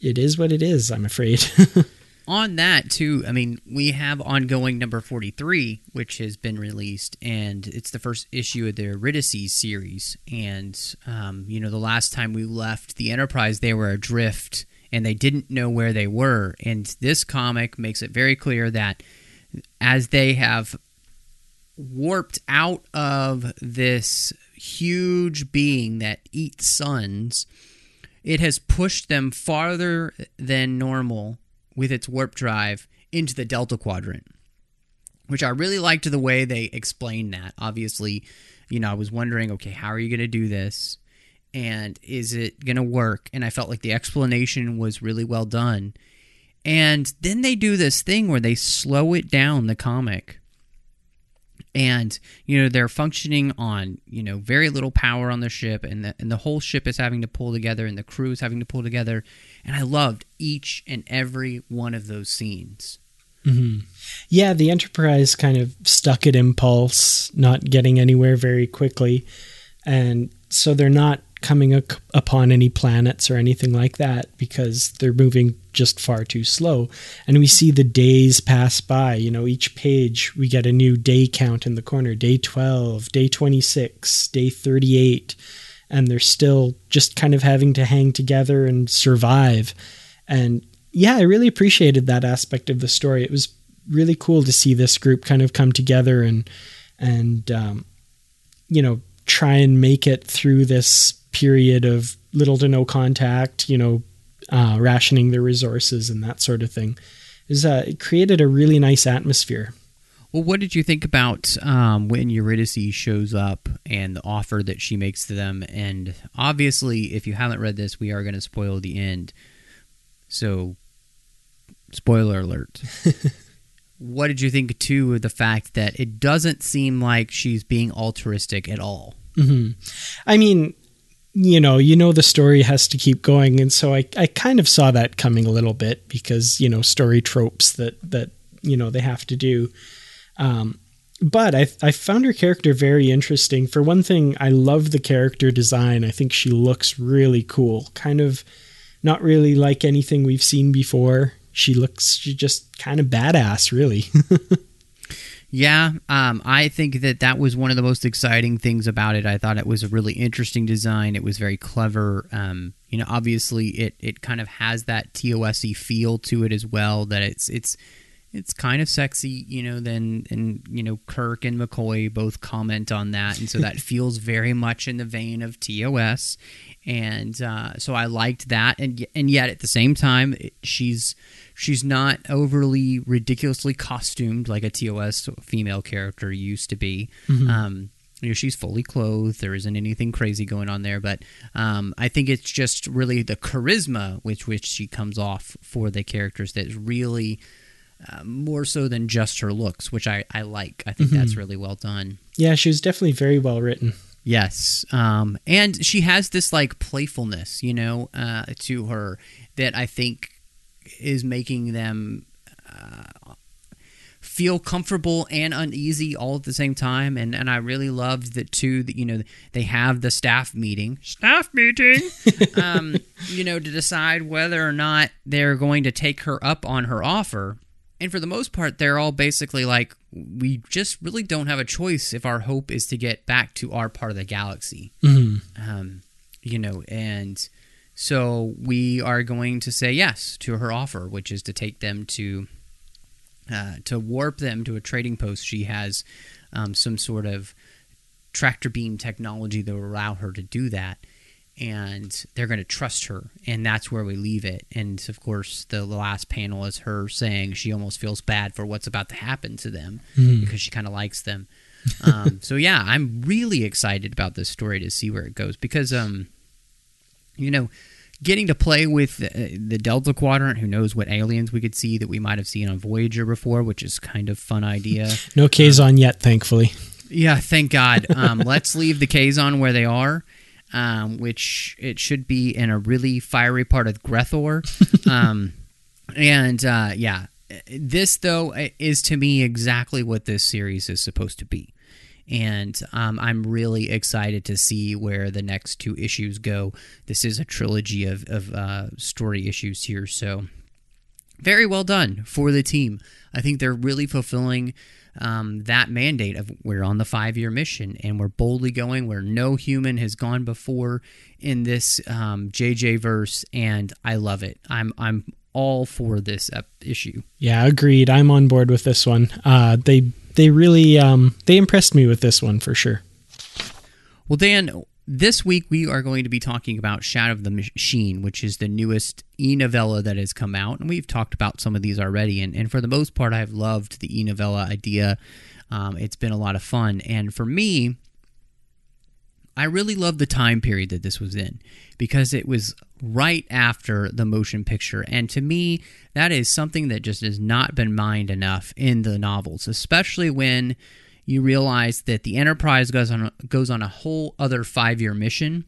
it is what it is, I'm afraid. [laughs] On that, too, I mean, we have ongoing number 43, which has been released, and it's the first issue of the Eurydice series. And, um, you know, the last time we left the Enterprise, they were adrift and they didn't know where they were. And this comic makes it very clear that as they have warped out of this huge being that eats suns, it has pushed them farther than normal with its warp drive into the Delta Quadrant. Which I really liked the way they explained that. Obviously, you know, I was wondering, okay, how are you going to do this? And is it going to work? And I felt like the explanation was really well done. And then they do this thing where they slow it down, the comic and you know they're functioning on you know very little power on the ship and the, and the whole ship is having to pull together and the crew is having to pull together. And i loved each and every one of those scenes. Mm-hmm. Yeah, the Enterprise kind of stuck at impulse, not getting anywhere very quickly. And so they're not coming ac- upon any planets or anything like that because they're moving just far too slow. And we see the days pass by. You know, each page we get a new day count in the corner day 12, day 26, day 38. And they're still just kind of having to hang together and survive. And yeah, I really appreciated that aspect of the story. It was really cool to see this group kind of come together and and um, you know try and make it through this period of little to no contact. You know, uh, rationing their resources and that sort of thing. Is uh, it created a really nice atmosphere. well what did you think about um, when eurydice shows up and the offer that she makes to them and obviously if you haven't read this we are going to spoil the end so spoiler alert. [laughs] what did you think too of the fact that it doesn't seem like she's being altruistic at all? I mean, you know, you know the story has to keep going, and so I, I kind of saw that coming a little bit because you know story tropes that that you know they have to do. Um, but I I found her character very interesting. For one thing, I love the character design. I think she looks really cool. Kind of not really like anything we've seen before. She looks she just kind of badass, really. [laughs] Yeah, um, I think that that was one of the most exciting things about it. I thought it was a really interesting design. It was very clever. Um, you know, obviously it it kind of has that TOSy feel to it as well. That it's it's it's kind of sexy, you know. Then and you know Kirk and McCoy both comment on that, and so that [laughs] feels very much in the vein of TOS. And uh, so I liked that, and and yet at the same time, it, she's she's not overly ridiculously costumed like a TOS female character used to be. Um, you know, she's fully clothed. There isn't anything crazy going on there, but um, I think it's just really the charisma with which she comes off for the characters that's really uh, more so than just her looks, which I, I like. I think that's really well done. yeah, she was definitely very well written. Yes. Um, and she has this like playfulness, you know, uh, to her that I think is making them uh, feel comfortable and uneasy all at the same time. And, and I really loved that too, that, you know, they have the staff meeting, staff meeting, [laughs] um, you know, to decide whether or not they're going to take her up on her offer. And for the most part, they're all basically like, we just really don't have a choice if our hope is to get back to our part of the galaxy. Um, you know, and so we are going to say yes to her offer, which is to take them to uh, to warp them to a trading post. She has um, some sort of tractor beam technology that will allow her to do that. And they're going to trust her, and that's where we leave it. And of course, the last panel is her saying she almost feels bad for what's about to happen to them because she kind of likes them. um, so yeah, I'm really excited about this story to see where it goes because, um, you know, getting to play with uh, the Delta Quadrant, who knows what aliens we could see that we might have seen on Voyager before, which is kind of fun idea. No Kazon yet, thankfully. Yeah, thank God. Um, [laughs] let's leave the Kazon where they are, um, which it should be in a really fiery part of Gre'thor. [laughs] Um, and uh, yeah, this though is to me exactly what this series is supposed to be. And um, I'm really excited to see where the next two issues go. This is a trilogy of, of uh, story issues here, so very well done for the team. I think they're really fulfilling um, that mandate of we're on the five year mission and we're boldly going where no human has gone before in this um, JJ verse, and I love it. I'm I'm all for this issue. Yeah, agreed. I'm on board with this one. Uh, they they really um, they impressed me with this one for sure. Well, Dan, this week we are going to be talking about Shadow of the Machine, which is the newest e novella that has come out. And we've talked about some of these already. And, and for the most part, I've loved the e novella idea. Um, it's been a lot of fun. And for me, I really love the time period that this was in because it was right after the motion picture. And to me, that is something that just has not been mined enough in the novels, especially when you realize that the Enterprise goes on goes on a whole other five year mission,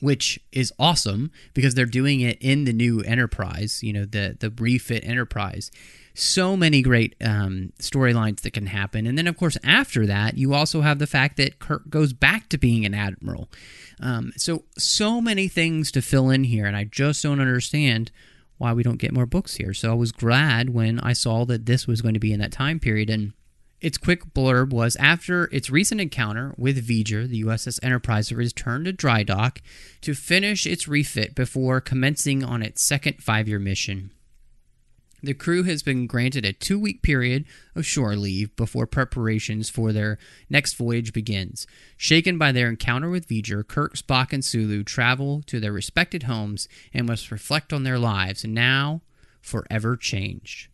which is awesome because they're doing it in the new Enterprise, you know, the the refit Enterprise. So many great um, storylines that can happen, and then of course after that, you also have the fact that Kirk goes back to being an admiral. Um, so so many things to fill in here, and I just don't understand why we don't get more books here. So I was glad when I saw that this was going to be in that time period, and its quick blurb was after its recent encounter with V'ger, the USS Enterprise returned to dry dock to finish its refit before commencing on its second five year mission. The crew has been granted a two week period of shore leave before preparations for their next voyage begins. Shaken by their encounter with V'ger, Kirk, Spock, and Sulu travel to their respected homes and must reflect on their lives, now forever changed.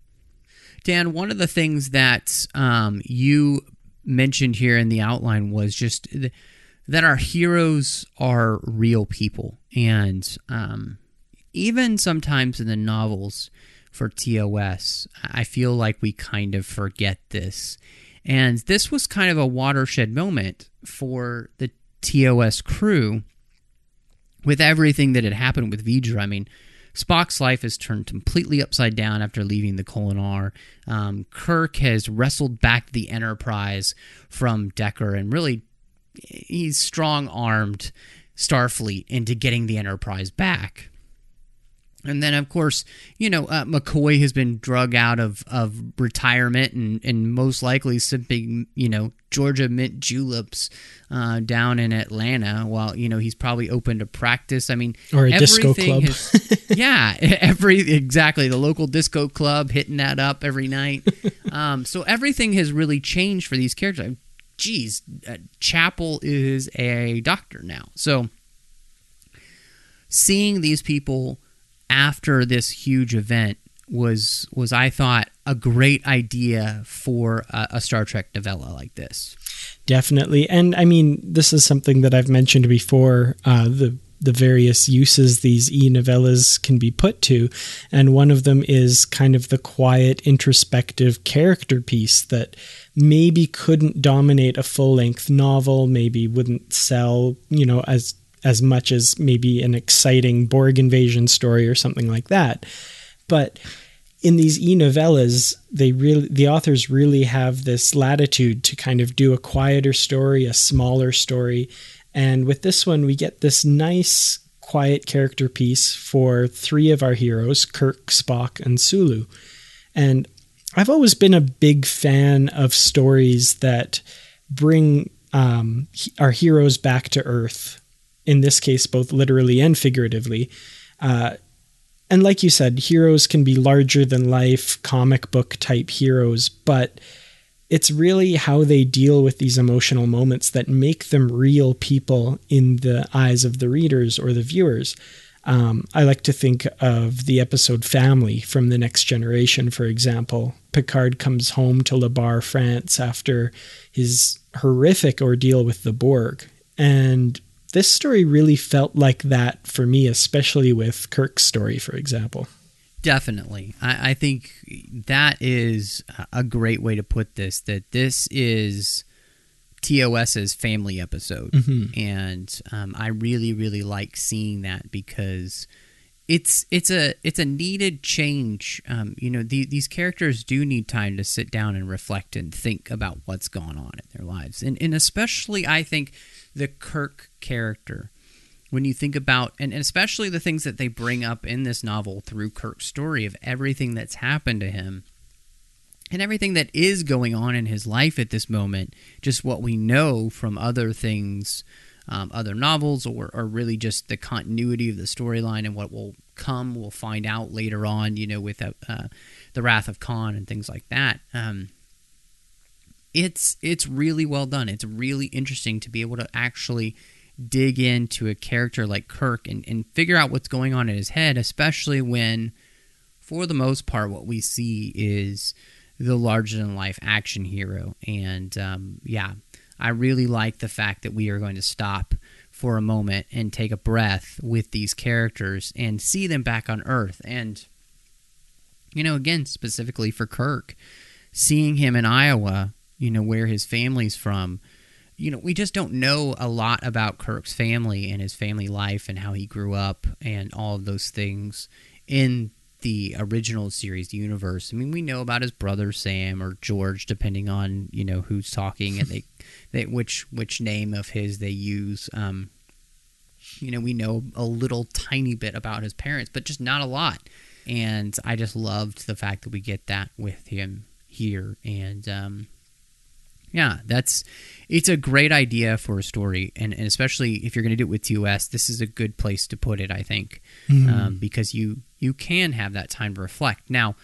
Dan, one of the things that um, you mentioned here in the outline was just th- that our heroes are real people. And um, even sometimes in the novels, for TOS. I feel like we kind of forget this. And this was kind of a watershed moment for the TOS crew with everything that had happened with V'ger. I mean, Spock's life has turned completely upside down after leaving the Kolinahr. Um, Kirk has wrestled back the Enterprise from Decker and really he's strong armed Starfleet into getting the Enterprise back. And then, of course, you know, uh, McCoy has been drug out of, of retirement and, and most likely sipping, you know, Georgia mint juleps uh, down in Atlanta while, you know, he's probably open to practice. I mean, or a disco club. Has, [laughs] yeah, every, exactly. The local disco club hitting that up every night. [laughs] um, so everything has really changed for these characters. Geez, uh, Chapel is a doctor now. So seeing these people after this huge event was was I thought a great idea for a, a, Star Trek novella like this. Definitely, and I mean this is something that I've mentioned before. Uh, the the various uses these e novellas can be put to, and one of them is kind of the quiet, introspective character piece that maybe couldn't dominate a full length novel, maybe wouldn't sell, you know, as as much as maybe an exciting Borg invasion story or something like that. But in these e-novellas, they really the authors really have this latitude to kind of do a quieter story, a smaller story. And with this one, we get this nice quiet character piece for three of our heroes, Kirk, Spock, and Sulu. And I've always been a big fan of stories that bring um, our heroes back to Earth in this case, both literally and figuratively. Uh, and like you said, heroes can be larger than life, comic book type heroes, but it's really how they deal with these emotional moments that make them real people in the eyes of the readers or the viewers. Um, I like to think of the episode Family from The Next Generation, for example. Picard comes home to La Barre, France after his horrific ordeal with the Borg. And this story really felt like that for me, especially with Kirk's story, for example. Definitely. I, I think that is a great way to put this that this is TOS's family episode. Mm-hmm. And um, I really, really like seeing that because it's it's a it's a needed change. Um, you know, the, these characters do need time to sit down and reflect and think about what's gone on in their lives, and and especially I think the Kirk character. When you think about, and especially the things that they bring up in this novel through Kirk's story of everything that's happened to him and everything that is going on in his life at this moment, just what we know from other things, um, other novels, or, or really just the continuity of the storyline and what will come, we'll find out later on, you know, with uh, uh, the Wrath of Khan and things like that. Um, it's it's really well done. It's really interesting to be able to actually dig into a character like Kirk and, and figure out what's going on in his head, especially when, for the most part, what we see is the larger than life action hero. And um, yeah, I really like the fact that we are going to stop for a moment and take a breath with these characters and see them back on Earth. And, you know, again, specifically for Kirk, seeing him in Iowa, you know, where his family's from you know, we just don't know a lot about Kirk's family and his family life and how he grew up and all of those things in the original series universe. I mean, we know about his brother Sam or George, depending on you know who's talking and they, [laughs] they which which name of his they use. Um, you know, we know a little tiny bit about his parents, but just not a lot. And I just loved the fact that we get that with him here, and um, yeah, that's it's a great idea for a story, and, and especially if you're going to do it with TOS, this is a good place to put it. I think mm. um, because you you can have that time to reflect. Now,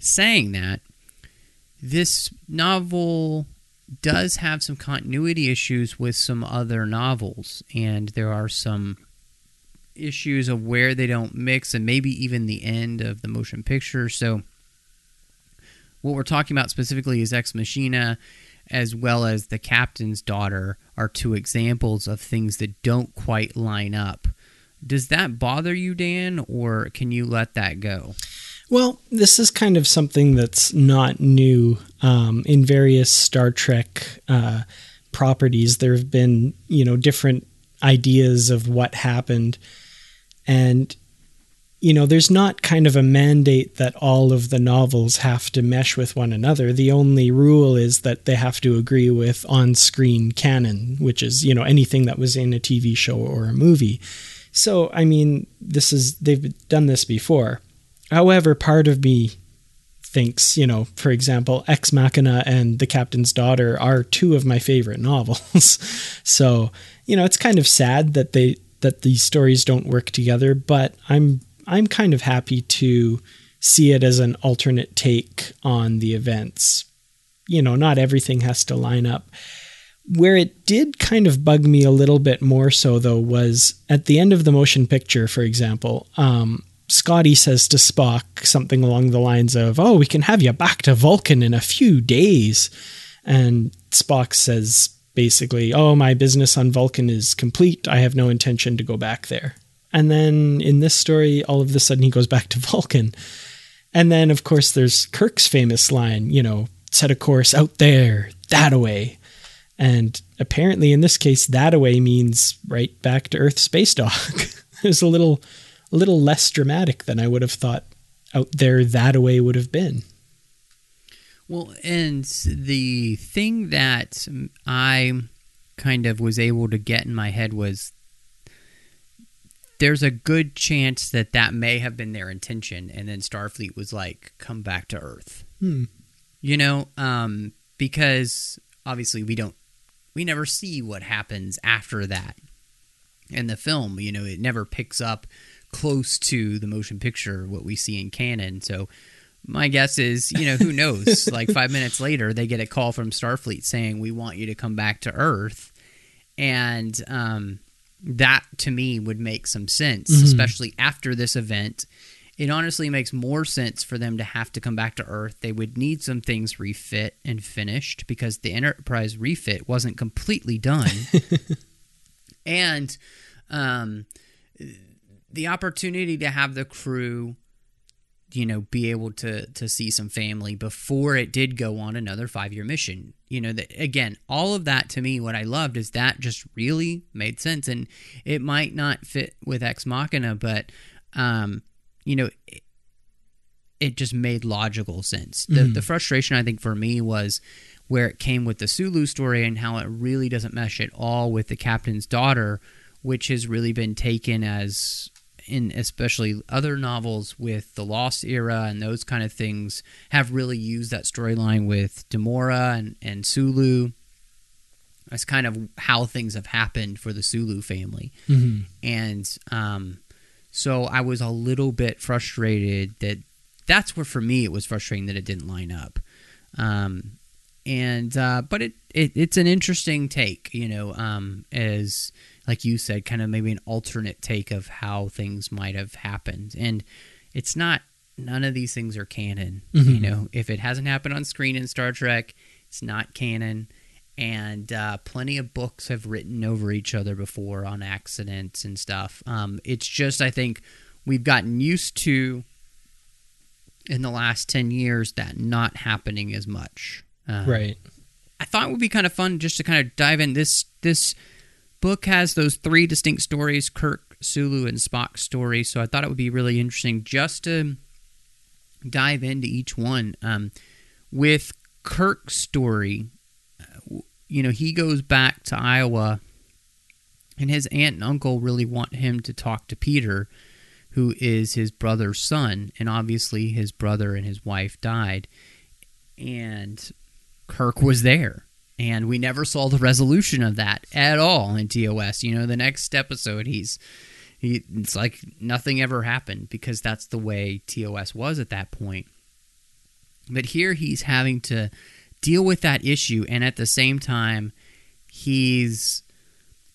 saying that, this novel does have some continuity issues with some other novels, and there are some issues of where they don't mix, and maybe even the end of the motion picture. So, what we're talking about specifically is Ex Machina as well as the captain's daughter are two examples of things that don't quite line up. Does that bother you, Dan, or can you let that go? Well, this is kind of something that's not new. Um, in various Star Trek uh, properties, there have been, you know, different ideas of what happened. And, you know, there's not kind of a mandate that all of the novels have to mesh with one another. The only rule is that they have to agree with on screen canon, which is, you know, anything that was in a TV show or a movie. So, I mean, this is, they've done this before. However, part of me thinks, you know, for example, Ex Machina and The Captain's Daughter are two of my favorite [laughs] novels. so, you know, it's kind of sad that they that these stories don't work together, but I'm I'm kind of happy to see it as an alternate take on the events. You know, not everything has to line up. Where it did kind of bug me a little bit more so though was at the end of the motion picture, for example, um, Scotty says to Spock something along the lines of, Oh, we can have you back to Vulcan in a few days. And Spock says basically, Oh, my business on Vulcan is complete. I have no intention to go back there. And then in this story, all of a sudden he goes back to [laughs] Vulcan. And then, of course, there's Kirk's famous line, you know, set a course out there, that away. And apparently, in this case, that away means right back to Earth space dock. [laughs] There's a little a little less dramatic than I would have thought out there that away would have been. Well, and the thing that I kind of was able to get in my head was there's a good chance that that may have been their intention, and then Starfleet was like, "Come back to Earth," Hmm. you know, um, because obviously we don't, we never see what happens after that in the film. You know, it never picks up close to the motion picture what we see in canon. So my guess is, you know, who [laughs] knows? like five minutes later, they get a call from Starfleet saying, "We want you to come back to Earth," and um, that to me would make some sense, especially after this event. It honestly makes more sense for them to have to come back to Earth. They would need some things refit and finished because the Enterprise refit wasn't completely done, [laughs] and um, the opportunity to have the crew you know be able to to see some family before it did go on another 5 year mission. You know that again all of that to me what i loved is that just really made sense. And it might not fit with ex machina but um you know it, it just made logical sense. The the frustration i think for me was where it came with the Sulu story and how it really doesn't mesh at all with the captain's daughter which has really been taken as in especially other novels with the Lost era and those kind of things have really used that storyline with Demora and, and Sulu. That's kind of how things have happened for the Sulu family. And um, so I was a little bit frustrated that that's where for me it was frustrating that it didn't line up. Um, and uh, but it, it it's an interesting take, you know, um, as like you said, kind of maybe an alternate take of how things might have happened. And it's not none of these things are canon. You know, if it hasn't happened on screen in Star Trek, it's not canon. And uh, plenty of books have written over each other before on accidents and stuff. Um, it's just I think we've gotten used to in the last ten years that not happening as much. Uh, Right. I thought it would be kind of fun just to kind of dive in. This this book has those three distinct stories: Kirk, Sulu, and Spock's story. So I thought it would be really interesting just to dive into each one. Um, with Kirk's story, uh, you know, he goes back to Iowa, and his aunt and uncle really want him to talk to Peter, who is his brother's son, and obviously his brother and his wife died, and Kirk was there. And we never saw the resolution of that at all in TOS. You know, the next episode, he's he, it's like nothing ever happened because that's the way TOS was at that point. But here he's having to deal with that issue, and at the same time, he's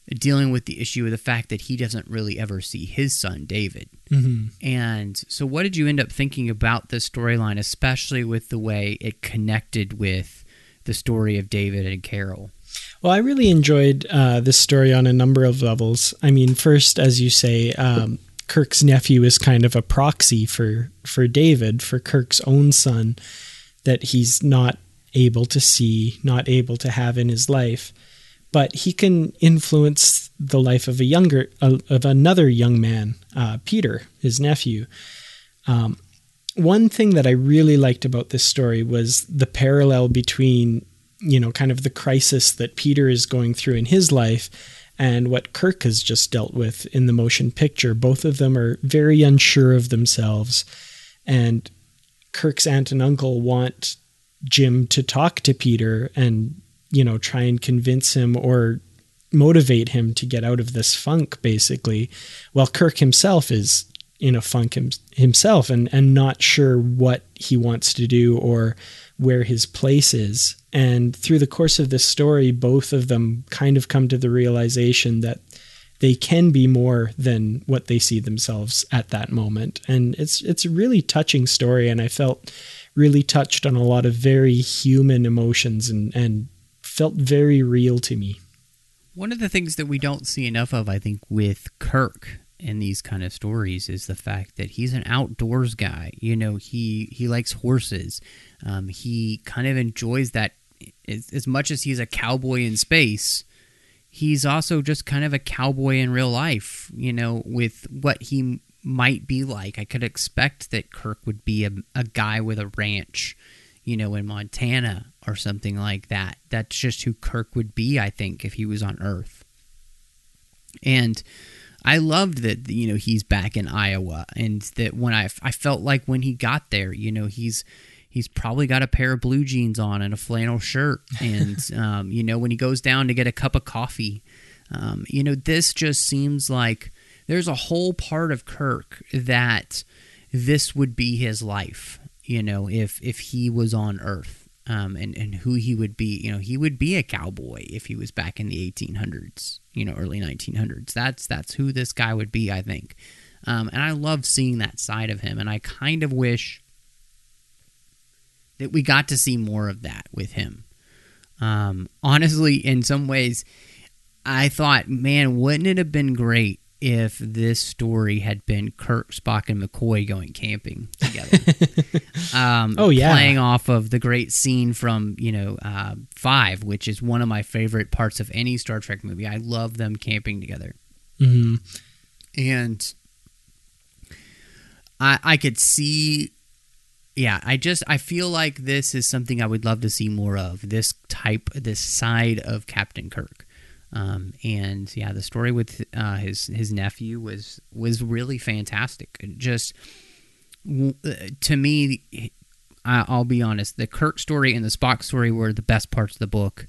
dealing with the issue of the fact that he doesn't really ever see his son, David. Mm-hmm. And so, what did you end up thinking about this storyline, especially with the way it connected with the story of David and Carol? Well, I really enjoyed uh, this story on a number of levels. I mean, first, as you say, um, Kirk's nephew is kind of a proxy for for David, for Kirk's own son, that he's not able to see, not able to have in his life. But he can influence the life of a younger of another young man, uh, Peter, his nephew. Um, one thing that I really liked about this story was the parallel between, you know, kind of the crisis that Peter is going through in his life and what Kirk has just dealt with in the motion picture. Both of them are very unsure of themselves. And Kirk's aunt and uncle want Jim to talk to Peter and, you know, try and convince him or motivate him to get out of this funk, basically. While Kirk himself is in a funk him, himself and, and not sure what he wants to do or where his place is. And through the course of this story, both of them kind of come to the realization that they can be more than what they see themselves at that moment. And it's it's a really touching story and I felt really touched on a lot of very human emotions and, and felt very real to me. One of the things that we don't see enough of, I think, with Kirk in these kind of stories is the fact that he's an outdoors guy. You know, he he likes horses. Um, he kind of enjoys that as, as much as he's a cowboy in space. He's also just kind of a cowboy in real life. You know, with what he might be like. I could expect that Kirk would be a, a guy with a ranch, you know, in Montana or something like that. That's just who Kirk would be, I think, if he was on Earth. And I loved that you know he's back in Iowa, and that when I I felt like when he got there, you know he's he's probably got a pair of blue jeans on and a flannel shirt, [laughs] and um, you know when he goes down to get a cup of coffee, um, you know this just seems like there's a whole part of Kirk that this would be his life, you know, if if he was on Earth um, and and who he would be. You know, he would be a cowboy if he was back in the 1800s, you know, early 1900s. That's that's who this guy would be, I think. Um, and I love seeing that side of him, and I kind of wish that we got to see more of that with him. Um, honestly, in some ways, I thought, man, wouldn't it have been great if this story had been Kirk, Spock, and McCoy going camping together. [laughs] um, oh yeah, playing off of the great scene from you know uh, Five, which is one of my favorite parts of any Star Trek movie. I love them camping together, mm-hmm. and I I could see. Yeah, I just I feel like this is something I would love to see more of. This type, this side of Captain Kirk. Um, and yeah, the story with uh, his his nephew was was really fantastic. Just uh, to me, I'll be honest, the Kirk story and the Spock story were the best parts of the book,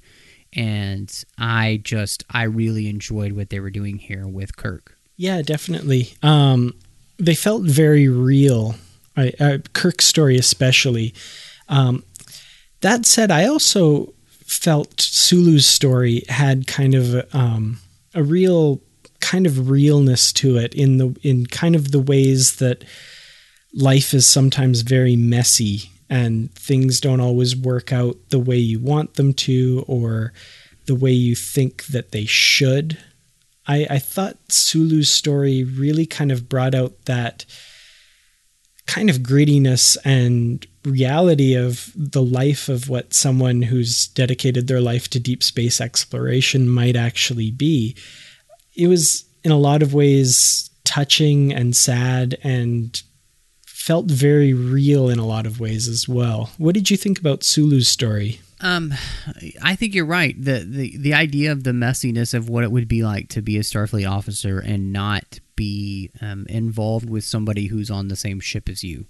and I just I really enjoyed what they were doing here with Kirk. Yeah, definitely. Um, they felt very real. I, uh, Kirk's story, especially. Um, that said, I also felt Sulu's story had kind of um, a real kind of realness to it in the in kind of the ways that life is sometimes very messy and things don't always work out the way you want them to or the way you think that they should. I, I thought Sulu's story really kind of brought out that kind of grittiness and reality of the life of what someone who's dedicated their life to deep space exploration might actually be. It was, in a lot of ways, touching and sad and felt very real in a lot of ways as well. What did you think about Sulu's story? Um, I think you're right. the the The idea of the messiness of what it would be like to be a Starfleet officer and not be um, involved with somebody who's on the same ship as you.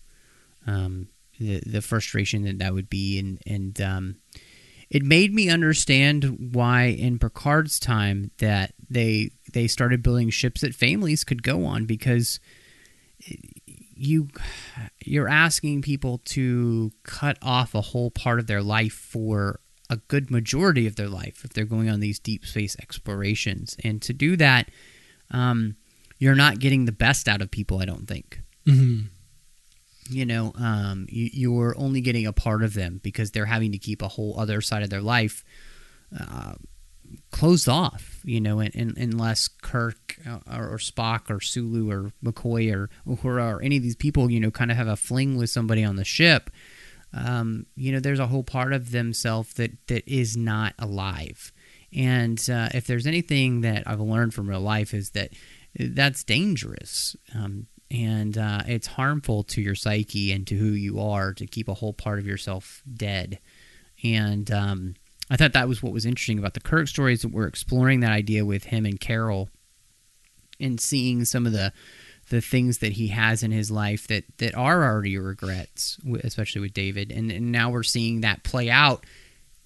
Um, the the frustration that that would be, and and um, it made me understand why in Picard's time that they they started building ships that families could go on because you you're asking people to cut off a whole part of their life for a good majority of their life if they're going on these deep space explorations. And to do that um, you're not getting the best out of people i don't think. Mm-hmm you know um, you, you're only getting a part of them because they're having to keep a whole other side of their life uh, closed off you know and, and, unless kirk uh, or, or Spock or Sulu or McCoy or Uhura or any of these people, you know, kind of have a fling with somebody on the ship, um, you know, there's a whole part of themselves that that is not alive. And uh, if there's anything that I've learned from real life is that that's dangerous. Um, and uh, it's harmful to your psyche and to who you are to keep a whole part of yourself dead. And um, I thought that was what was interesting about the Kirk stories. That we're exploring that idea with him and Carol, and seeing some of the the things that he has in his life that that are already regrets, especially with David, and, and now we're seeing that play out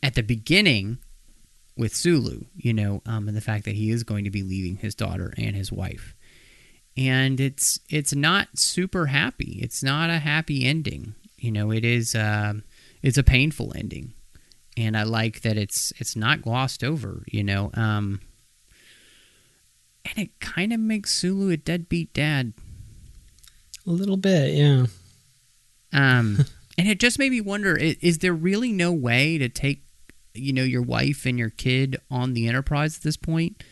at the beginning with Sulu, you know, um, and the fact that he is going to be leaving his daughter and his wife and it's it's not super happy. It's not a happy ending. You know, it is uh, it's a painful ending, and I like that it's it's not glossed over. You know, um, and it kind of makes Sulu a deadbeat dad. A little bit, yeah. Um, [laughs] and it just made me wonder: is, is there really no way to take, you know, your wife and your kid on the Enterprise at this point?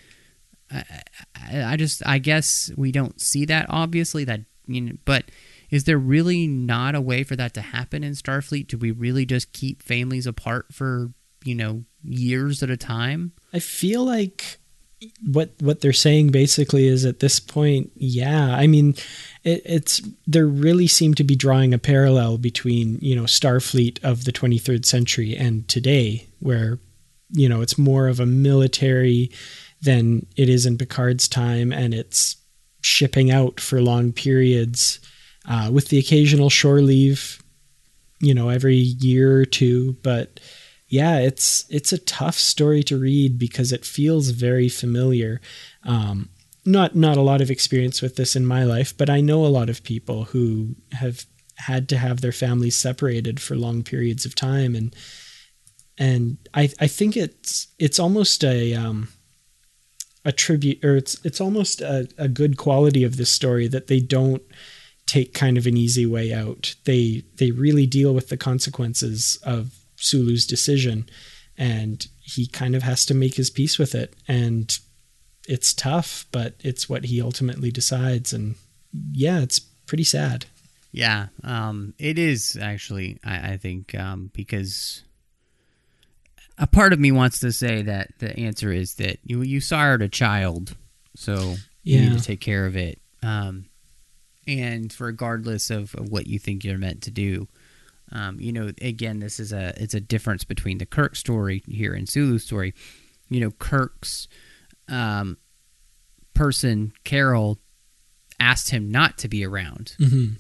I, I, just I guess we don't see that obviously that you know, but is there really not a way for that to happen in Starfleet? Do we really just keep families apart for you know years at a time? I feel like what what they're saying basically is at this point, yeah. I mean, it, it's there really seem to be drawing a parallel between you know Starfleet of the 23rd century and today, where you know it's more of a military than it is in Picard's time, and it's shipping out for long periods uh, with the occasional shore leave, you know, every year or two. But yeah, it's it's a tough story to read because it feels very familiar. Um, not not a lot of experience with this in my life, but I know a lot of people who have had to have their families separated for long periods of time, and and I I think it's it's almost a um, a tribute or it's it's almost a, a good quality of this story that they don't take kind of an easy way out. They they really deal with the consequences of Sulu's decision and he kind of has to make his peace with it and it's tough, but it's what he ultimately decides and yeah, it's pretty sad. Yeah, um, it is actually. I, I think um, because a part of me wants to say that the answer is that you you sired a child, so you yeah. need to take care of it. Um, and regardless of, of, what you think you're meant to do, um, you know, again, this is a it's a difference between the Kirk story here and Sulu's story. You know, Kirk's um, person Carol asked him not to be around. Mm-hmm.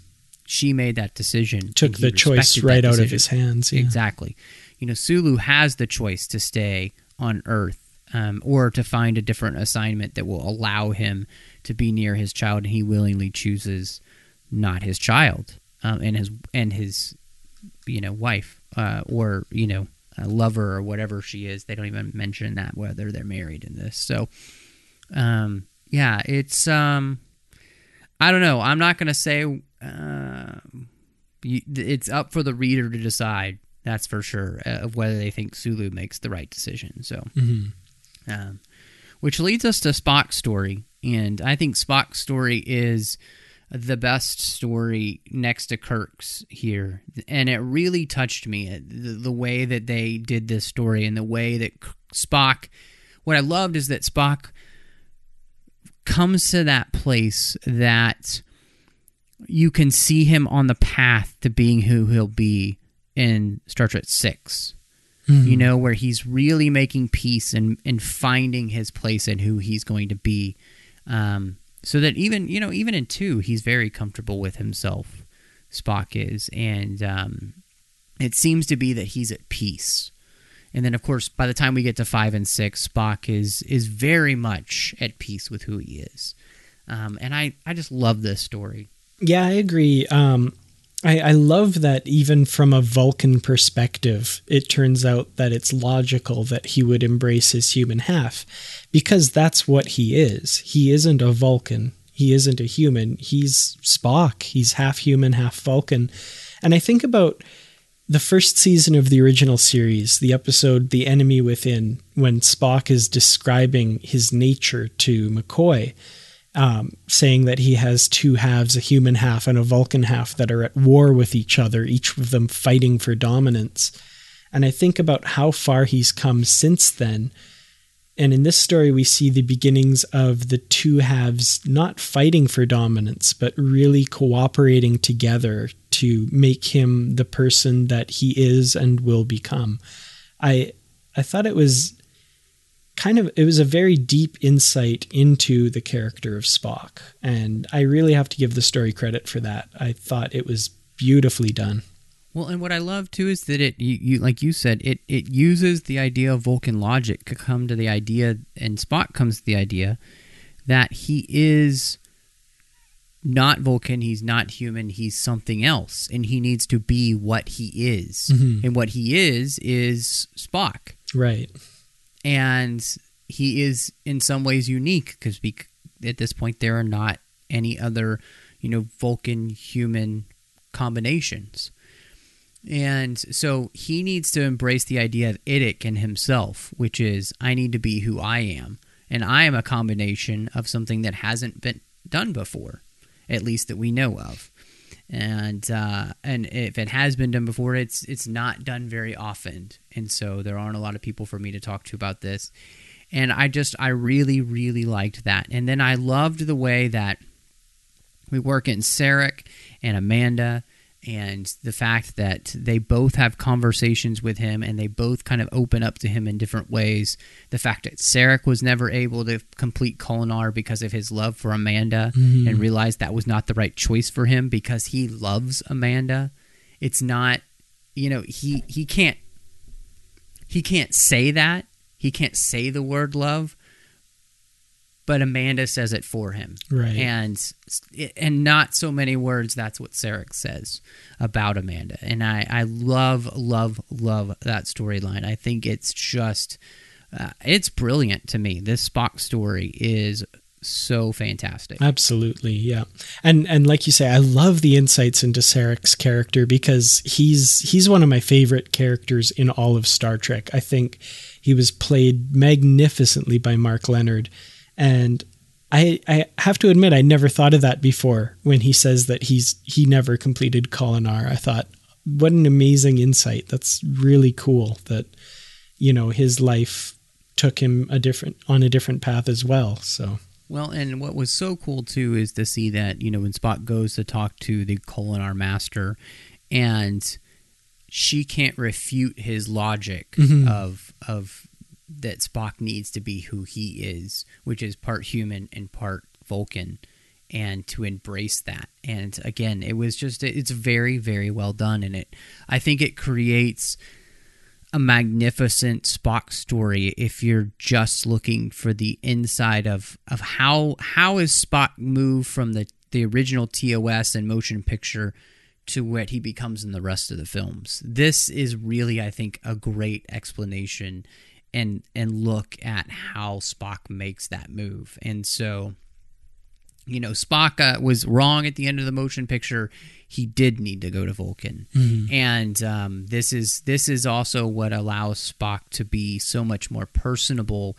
She made that decision. Took the choice right out of his hands. Yeah. Exactly you know, Sulu has the choice to stay on Earth um, or to find a different assignment that will allow him to be near his child, and he willingly chooses not his child um, and his and his you know wife uh, or you know lover or whatever she is. They don't even mention that whether they're married in this. So, um, yeah, it's um, I don't know. I'm not gonna say uh, it's up for the reader to decide that's for sure, uh, of whether they think Sulu makes the right decision. So, mm-hmm. um, which leads us to Spock's story, and I think Spock's story is the best story next to Kirk's here, and it really touched me uh, the, the way that they did this story and the way that Spock. What I loved is that Spock comes to that place that you can see him on the path to being who he'll be in Star Trek 6. Mm-hmm. You know, where he's really making peace and, and finding his place and who he's going to be. Um, so that even, you know, even in 2, he's very comfortable with himself, Spock is. And um, it seems to be that he's at peace. And then, of course, by the time we get to five and six, Spock is is very much at peace with who he is, um, and I I just love this story. Yeah, I agree. Um, I, I love that even from a Vulcan perspective, it turns out that it's logical that he would embrace his human half because that's what he is. He isn't a Vulcan. He isn't a human. He's Spock. He's half human, half Vulcan. And I think about the first season of the original series, the episode The Enemy Within, when Spock is describing his nature to McCoy um, saying that he has two halves, a human half and a Vulcan half, that are at war with each other, each of them fighting for dominance. And I think about how far he's come since then. And in this story, we see the beginnings of the two halves not fighting for dominance, but really cooperating together to make him the person that he is and will become. I I thought it was kind of it was a very deep insight into the character of Spock, and I really have to give the story credit for that. I thought it was beautifully done. Well, and what I love too is that it, you, you, like you said, it it uses the idea of Vulcan logic to come to the idea, and Spock comes to the idea that he is not Vulcan, he's not human, he's something else, and he needs to be what he is, Mhm. and what he is is Spock, Right. And he is in some ways unique because at this point there are not any other, you know, Vulcan human combinations. And so he needs to embrace the idea of idic in himself, which is I need to be who I am. And I am a combination of something that hasn't been done before, at least that we know of. And uh, and if it has been done before, it's it's not done very often. And so there aren't a lot of people for me to talk to about this. And I just I really really liked that. And then I loved the way that we work in Sarek and Amanda and the fact that they both have conversations with him and they both kind of open up to him in different ways. The fact that Sarek was never able to complete Kolinahr because of his love for Amanda mm-hmm. and realized that was not the right choice for him because he loves Amanda. It's not, you know, he he can't he can't say that. He can't say the word love, but Amanda says it for him Right. and and not so many words that's what Sarek says about Amanda and I I love love love that storyline I think it's just uh, it's brilliant to me this Spock story is so fantastic Absolutely, yeah. And and like you say, I love the insights into Sarek's character because he's he's one of my favorite characters in all of Star Trek. I think he was played magnificently by Mark Lenard. And I I have to admit I never thought of that before when he says that he's he never completed Kolinahr. I thought, what an amazing insight. That's really cool that you know his life took him a different on a different path as well. So Well, and what was so cool too is to see that you know when Spock goes to talk to the Kolinahr master, and she can't refute his logic Mhm. of of that Spock needs to be who he is, which is part human and part Vulcan, and to embrace that. And again, it was just it's very very well done, and it I think it creates a magnificent Spock story if you're just looking for the inside of of how how is Spock move from the the original TOS and motion picture to what he becomes in the rest of the films. This is really I think a great explanation and and look at how Spock makes that move. And so you know, Spock uh, was wrong at the end of the motion picture. He did need to go to Vulcan, and um, this is this is also what allows Spock to be so much more personable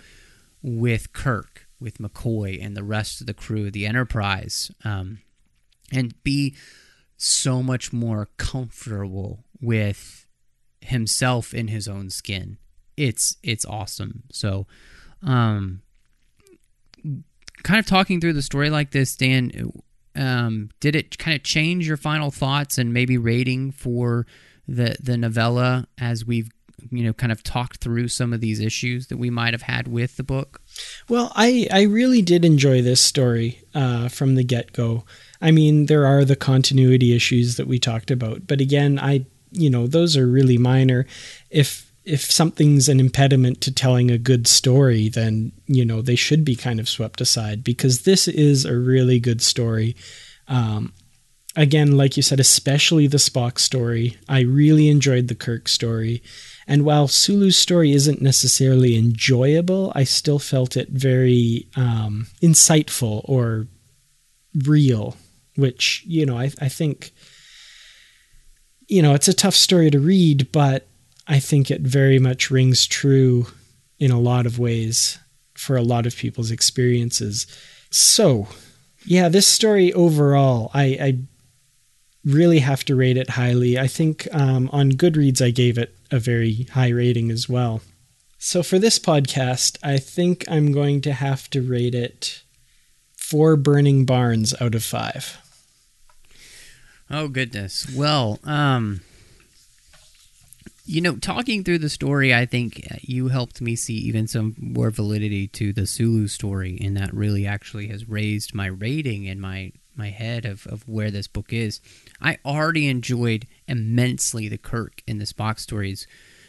with Kirk, with McCoy, and the rest of the crew of the Enterprise, um, and be so much more comfortable with himself in his own skin. It's it's awesome. So, um, kind of talking through the story like this, Dan, um, did it kind of change your final thoughts and maybe rating for the the novella as we've you know kind of talked through some of these issues that we might have had with the book? Well, I, I really did enjoy this story uh, from the get go. I mean, there are the continuity issues that we talked about, but again, I you know those are really minor. If if something's an impediment to telling a good story, then you know they should be kind of swept aside because this is a really good story. Um, again, like you said, especially the Spock story. I really enjoyed the Kirk story. And while Sulu's story isn't necessarily enjoyable, I still felt it very um, insightful or real, which, you know, I, I think, you know, it's a tough story to read, but I think it very much rings true in a lot of ways for a lot of people's experiences. So, yeah, this story overall, I, I really have to rate it highly. I think um, on Goodreads, I gave it a very high rating as well. So, for this podcast, I think I'm going to have to rate it four burning barns out of five. Oh goodness. Well, um you know, talking through the story, I think uh, you helped me see even some more validity to the Sulu story, and that really actually has raised my rating in my my head of, of where this book is. I already enjoyed immensely the Kirk and the Spock stories,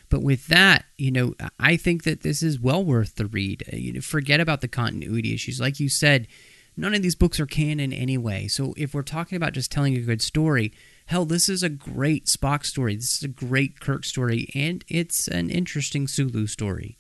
but with that, you know, I think that this is well worth the read. Uh, you know, forget about the continuity issues, like you said none of these books are canon anyway. So if we're talking about just telling a good story, hell, this is a great Spock story. This is a great Kirk story, and it's an interesting Sulu story.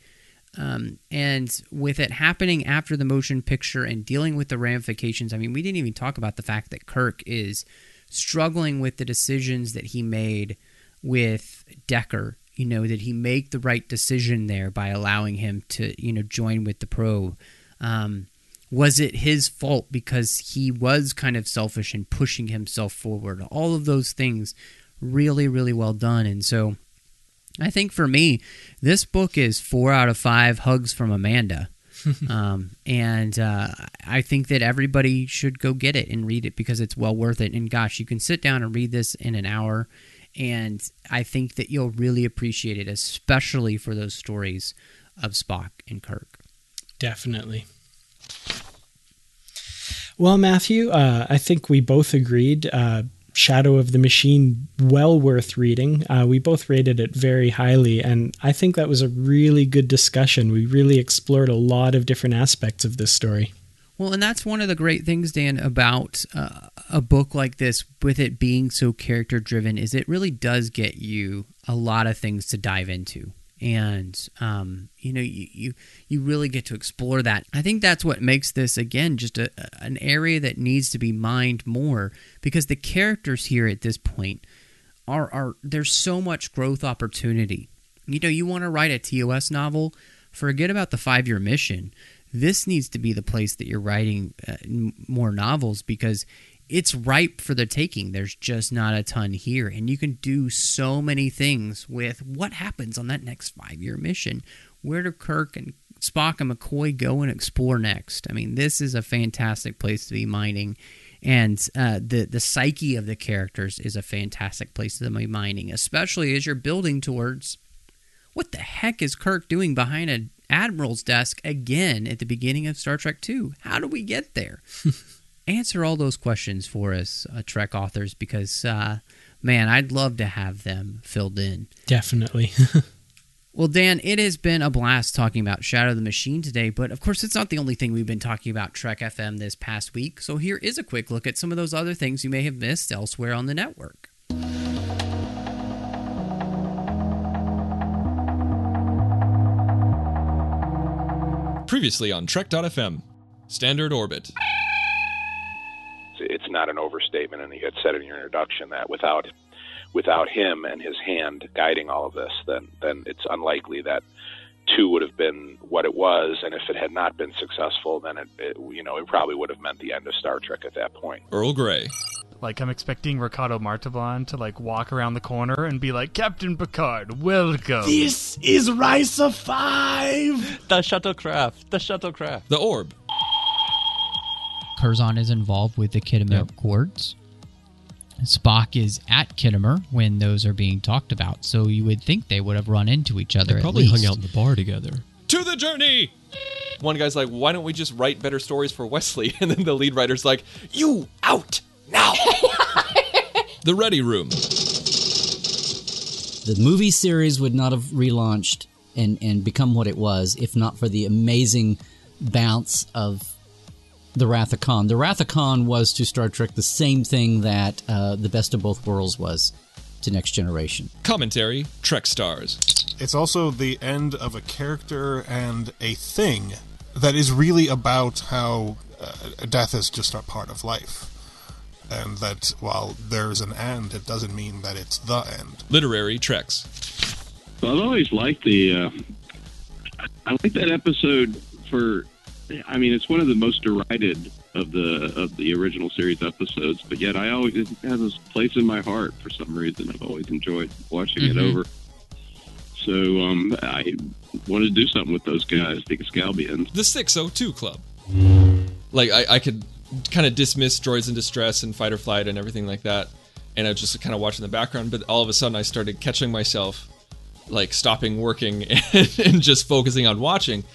Um, and with it happening after the motion picture and dealing with the ramifications, I mean, we didn't even talk about the fact that Kirk is struggling with the decisions that he made with Decker. You know, did he make the right decision there by allowing him to, you know, join with the probe? Um, was it his fault because he was kind of selfish and pushing himself forward? All of those things really, really well done. And so I think for me, this book is four out of five hugs from Amanda. [laughs] um, and uh, I think that everybody should go get it and read it because it's well worth it. And gosh, you can sit down and read this in an hour, and I think that you'll really appreciate it, especially for those stories of Spock and Kirk. Definitely. Well, Matthew, uh, I think we both agreed. Uh, Shadow of the Machine, well worth reading. Uh, we both rated it very highly, and I think that was a really good discussion. We really explored a lot of different aspects of this story. Well, and that's one of the great things, Dan, about uh, a book like this, with it being so character driven, is it really does get you a lot of things to dive into and um, you know you, you you really get to explore that. I think that's what makes this again just a, an area that needs to be mined more because the characters here at this point are are there's so much growth opportunity. You know, you want to write a TOS novel, forget about the five year mission. This needs to be the place that you're writing uh, more novels because it's ripe for the taking. There's just not a ton here. And you can do so many things with what happens on that next five year mission. Where do Kirk and Spock and McCoy go and explore next? I mean, this is a fantastic place to be mining. And uh, the, the psyche of the characters is a fantastic place to be mining, especially as you're building towards what the heck is Kirk doing behind an admiral's desk again at the beginning of Star Trek Two? How do we get there? [laughs] answer all those questions for us, uh, Trek authors, because uh, man, I'd love to have them filled in. Definitely. [laughs] well, Dan, it has been a blast talking about Shadow of the Machine today, but of course, it's not the only thing we've been talking about Trek FM this past week. So here is a quick look at some of those other things you may have missed elsewhere on the network. Previously on Trek.fm, Standard Orbit it's not an overstatement, and you had said in your introduction that without without him and his hand guiding all of this, then then it's unlikely that two would have been what it was, and if it had not been successful, then it, it you know it probably would have meant the end of Star Trek at that point. Earl Grey. Like I'm expecting Ricardo Montalban to like walk around the corner and be like, Captain Picard, welcome. This is Risa Five. The shuttlecraft. The shuttlecraft. The orb. Curzon is involved with the Khitomer yep. Accords. Spock is at Khitomer when those are being talked about, so you would think they would have run into each other. They probably hung out in the bar together. To the journey. One guy's like, "Why don't we just write better stories for Wesley?" [laughs] And then the lead writer's like, "You out now." [laughs] the Ready Room. The movie series would not have relaunched and and become what it was if not for the amazing bounce of the Wrath of Khan. The Wrath of Khan was to Star Trek the same thing that uh, the Best of Both Worlds was to Next Generation. Commentary Trek Stars. It's also the end of a character and a thing that is really about how uh, death is just a part of life. And that while there's an end, it doesn't mean that it's the end. Literary Treks. Well, I've always liked the. Uh, I like that episode for I mean, it's one of the most derided of the of the original series episodes, but yet I always it has this place in my heart for some reason. I've always enjoyed watching Mhm. it over. So um, I wanted to do something with those guys, the Excalbians. The 602 Club. Like, I, I could kind of dismiss Droids in Distress and Fighter Flight and everything like that, and I was just kind of watching the background, but all of a sudden I started catching myself, like, stopping working and, [laughs] and just focusing on watching.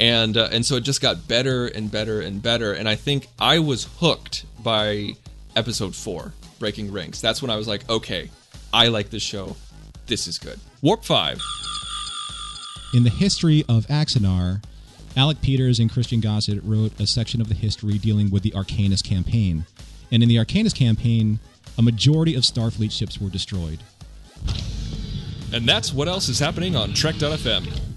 And, uh, and so it just got better and better and better. And I think I was hooked by episode four, Breaking Ranks. That's when I was like, okay, I like this show. This is good. Warp 5. In the history of Axanar, Alec Peters and Christian Gossett wrote a section of the history dealing with the Arcanus campaign. And in the Arcanus campaign, a majority of Starfleet ships were destroyed. And that's what else is happening on Trek.fm.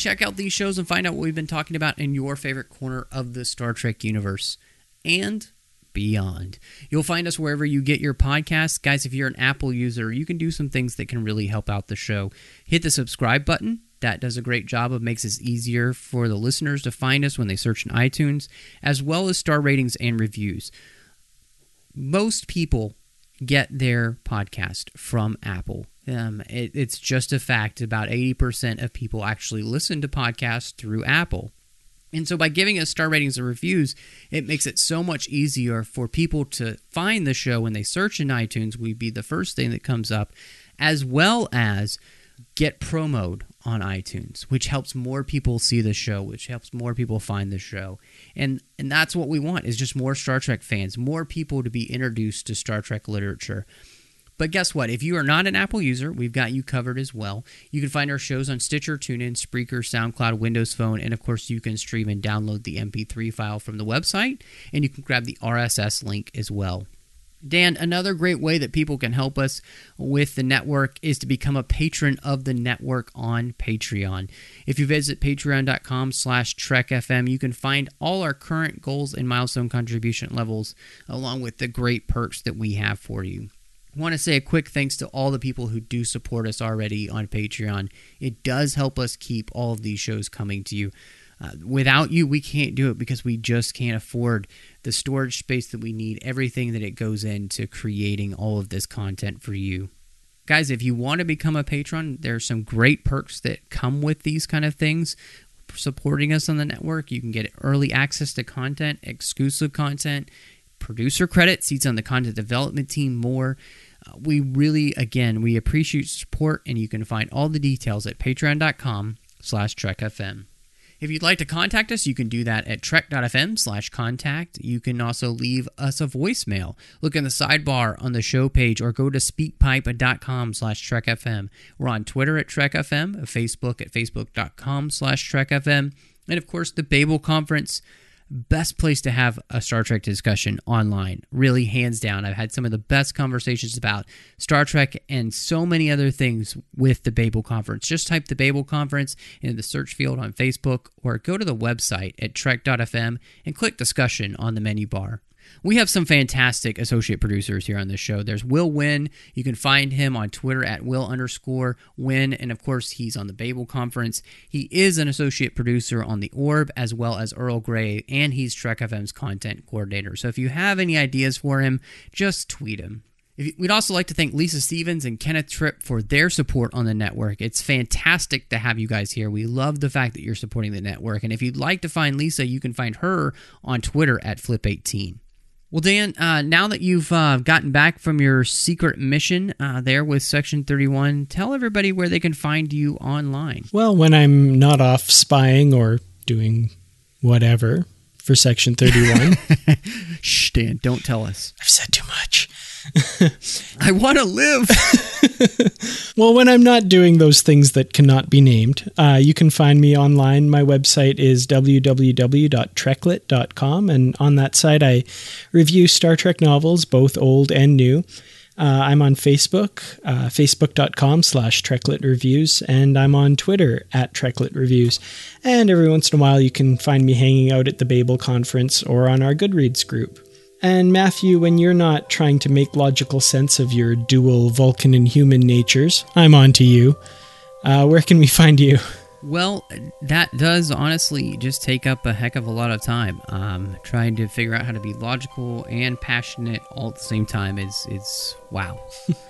Check out these shows and find out what we've been talking about in your favorite corner of the Star Trek universe and beyond. You'll find us wherever you get your podcasts. Guys, if you're an Apple user, you can do some things that can really help out the show. Hit the subscribe button. That does a great job of makes it easier for the listeners to find us when they search in iTunes, as well as star ratings and reviews. Most people get their podcast from Apple. Um, it, it's just a fact. About 80% of people actually listen to podcasts through Apple. And so by giving us star ratings and reviews, it makes it so much easier for people to find the show when they search in iTunes. We'd be the first thing that comes up, as well as get promoed on iTunes, which helps more people see the show, which helps more people find the show. And and that's what we want is just more Star Trek fans, more people to be introduced to Star Trek literature. But guess what? If you are not an Apple user, we've got you covered as well. You can find our shows on Stitcher, TuneIn, Spreaker, SoundCloud, Windows Phone, and of course, you can stream and download the MP3 file from the website, and you can grab the RSS link as well. Dan, another great way that people can help us with the network is to become a patron of the network on Patreon. If you visit patreon.com slash trekfm, you can find all our current goals and milestone contribution levels, along with the great perks that we have for you. Want to say a quick thanks to all the people who do support us already on Patreon. It does help us keep all of these shows coming to you. Uh, without you, we can't do it because we just can't afford the storage space that we need, everything that it goes into creating all of this content for you. Guys, if you want to become a patron, there are some great perks that come with these kind of things. Supporting us on the network, you can get early access to content, exclusive content, producer credit, seats on the content development team, more. Uh, we really, again, we appreciate support, and you can find all the details at patreon.com slash trekfm. If you'd like to contact us, you can do that at trek.fm slash contact. You can also leave us a voicemail. Look in the sidebar on the show page or go to speakpipe.com slash trekfm. We're on Twitter at trekfm, Facebook at facebook.com slash trekfm, and of course the Babel Conference best place to have a Star Trek discussion online. Really, hands down. I've had some of the best conversations about Star Trek and so many other things with the Babel Conference. Just type the Babel Conference in the search field on Facebook or go to the website at trek.fm and click discussion on the menu bar. We have some fantastic associate producers here on this show. There's Will Nguyen. You can find him on Twitter at Will underscore Nguyen. And of course, he's on the Babel Conference. He is an associate producer on The Orb as well as Earl Grey, and he's Trek FM's content coordinator. So if you have any ideas for him, just tweet him. We'd also like to thank Lisa Stevens and Kenneth Trip for their support on the network. It's fantastic to have you guys here. We love the fact that you're supporting the network. And if you'd like to find Lisa, you can find her on Twitter at Flip18. Well, Dan, uh, now that you've uh, gotten back from your secret mission uh, there with Section 31, tell everybody where they can find you online. Well, when I'm not off spying or doing whatever for Section 31. [laughs] Shh, Dan, don't tell us. I've said too much. [laughs] I want to live. [laughs] well, when I'm not doing those things that cannot be named, uh, you can find me online. My website is www.treklit.com, and on that site, I review Star Trek novels, both old and new. Uh, I'm on Facebook, uh, facebook.com slash Treklit Reviews, and I'm on Twitter at Treklit Reviews. And every once in a while, you can find me hanging out at the Babel Conference or on our Goodreads group. And Matthew, when you're not trying to make logical sense of your dual Vulcan and human natures, I'm on to you. Uh, where can we find you? Well, that does honestly just take up a heck of a lot of time. Um, trying to figure out how to be logical and passionate all at the same time is is wow. [laughs]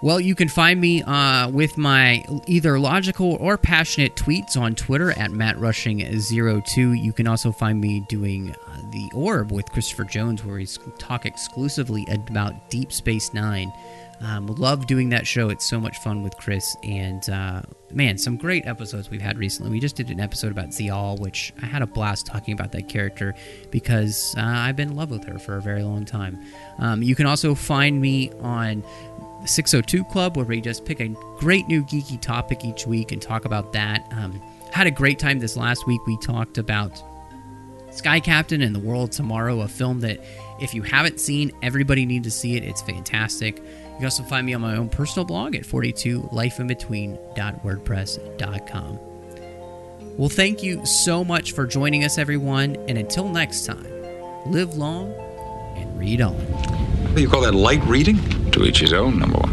well, you can find me uh, with my either logical or passionate tweets on Twitter at mattrushing02. You can also find me doing uh, the Orb with Christopher Jones, where we talk exclusively about Deep Space Nine. Um, love doing that show. It's so much fun with Chris. And uh, man, some great episodes we've had recently. We just did an episode about Ziyal, which I had a blast talking about that character because uh, I've been in love with her for a very long time. Um, you can also find me on 602 Club, where we just pick a great new geeky topic each week and talk about that. Um, had a great time this last week. We talked about Sky Captain and the World Tomorrow, a film that if you haven't seen, everybody needs to see it. It's fantastic. You can also find me on my own personal blog at 42lifeinbetween.wordpress.com. Well, thank you so much for joining us, everyone, and until next time, live long Read on. You call that light reading? To each his own, number one.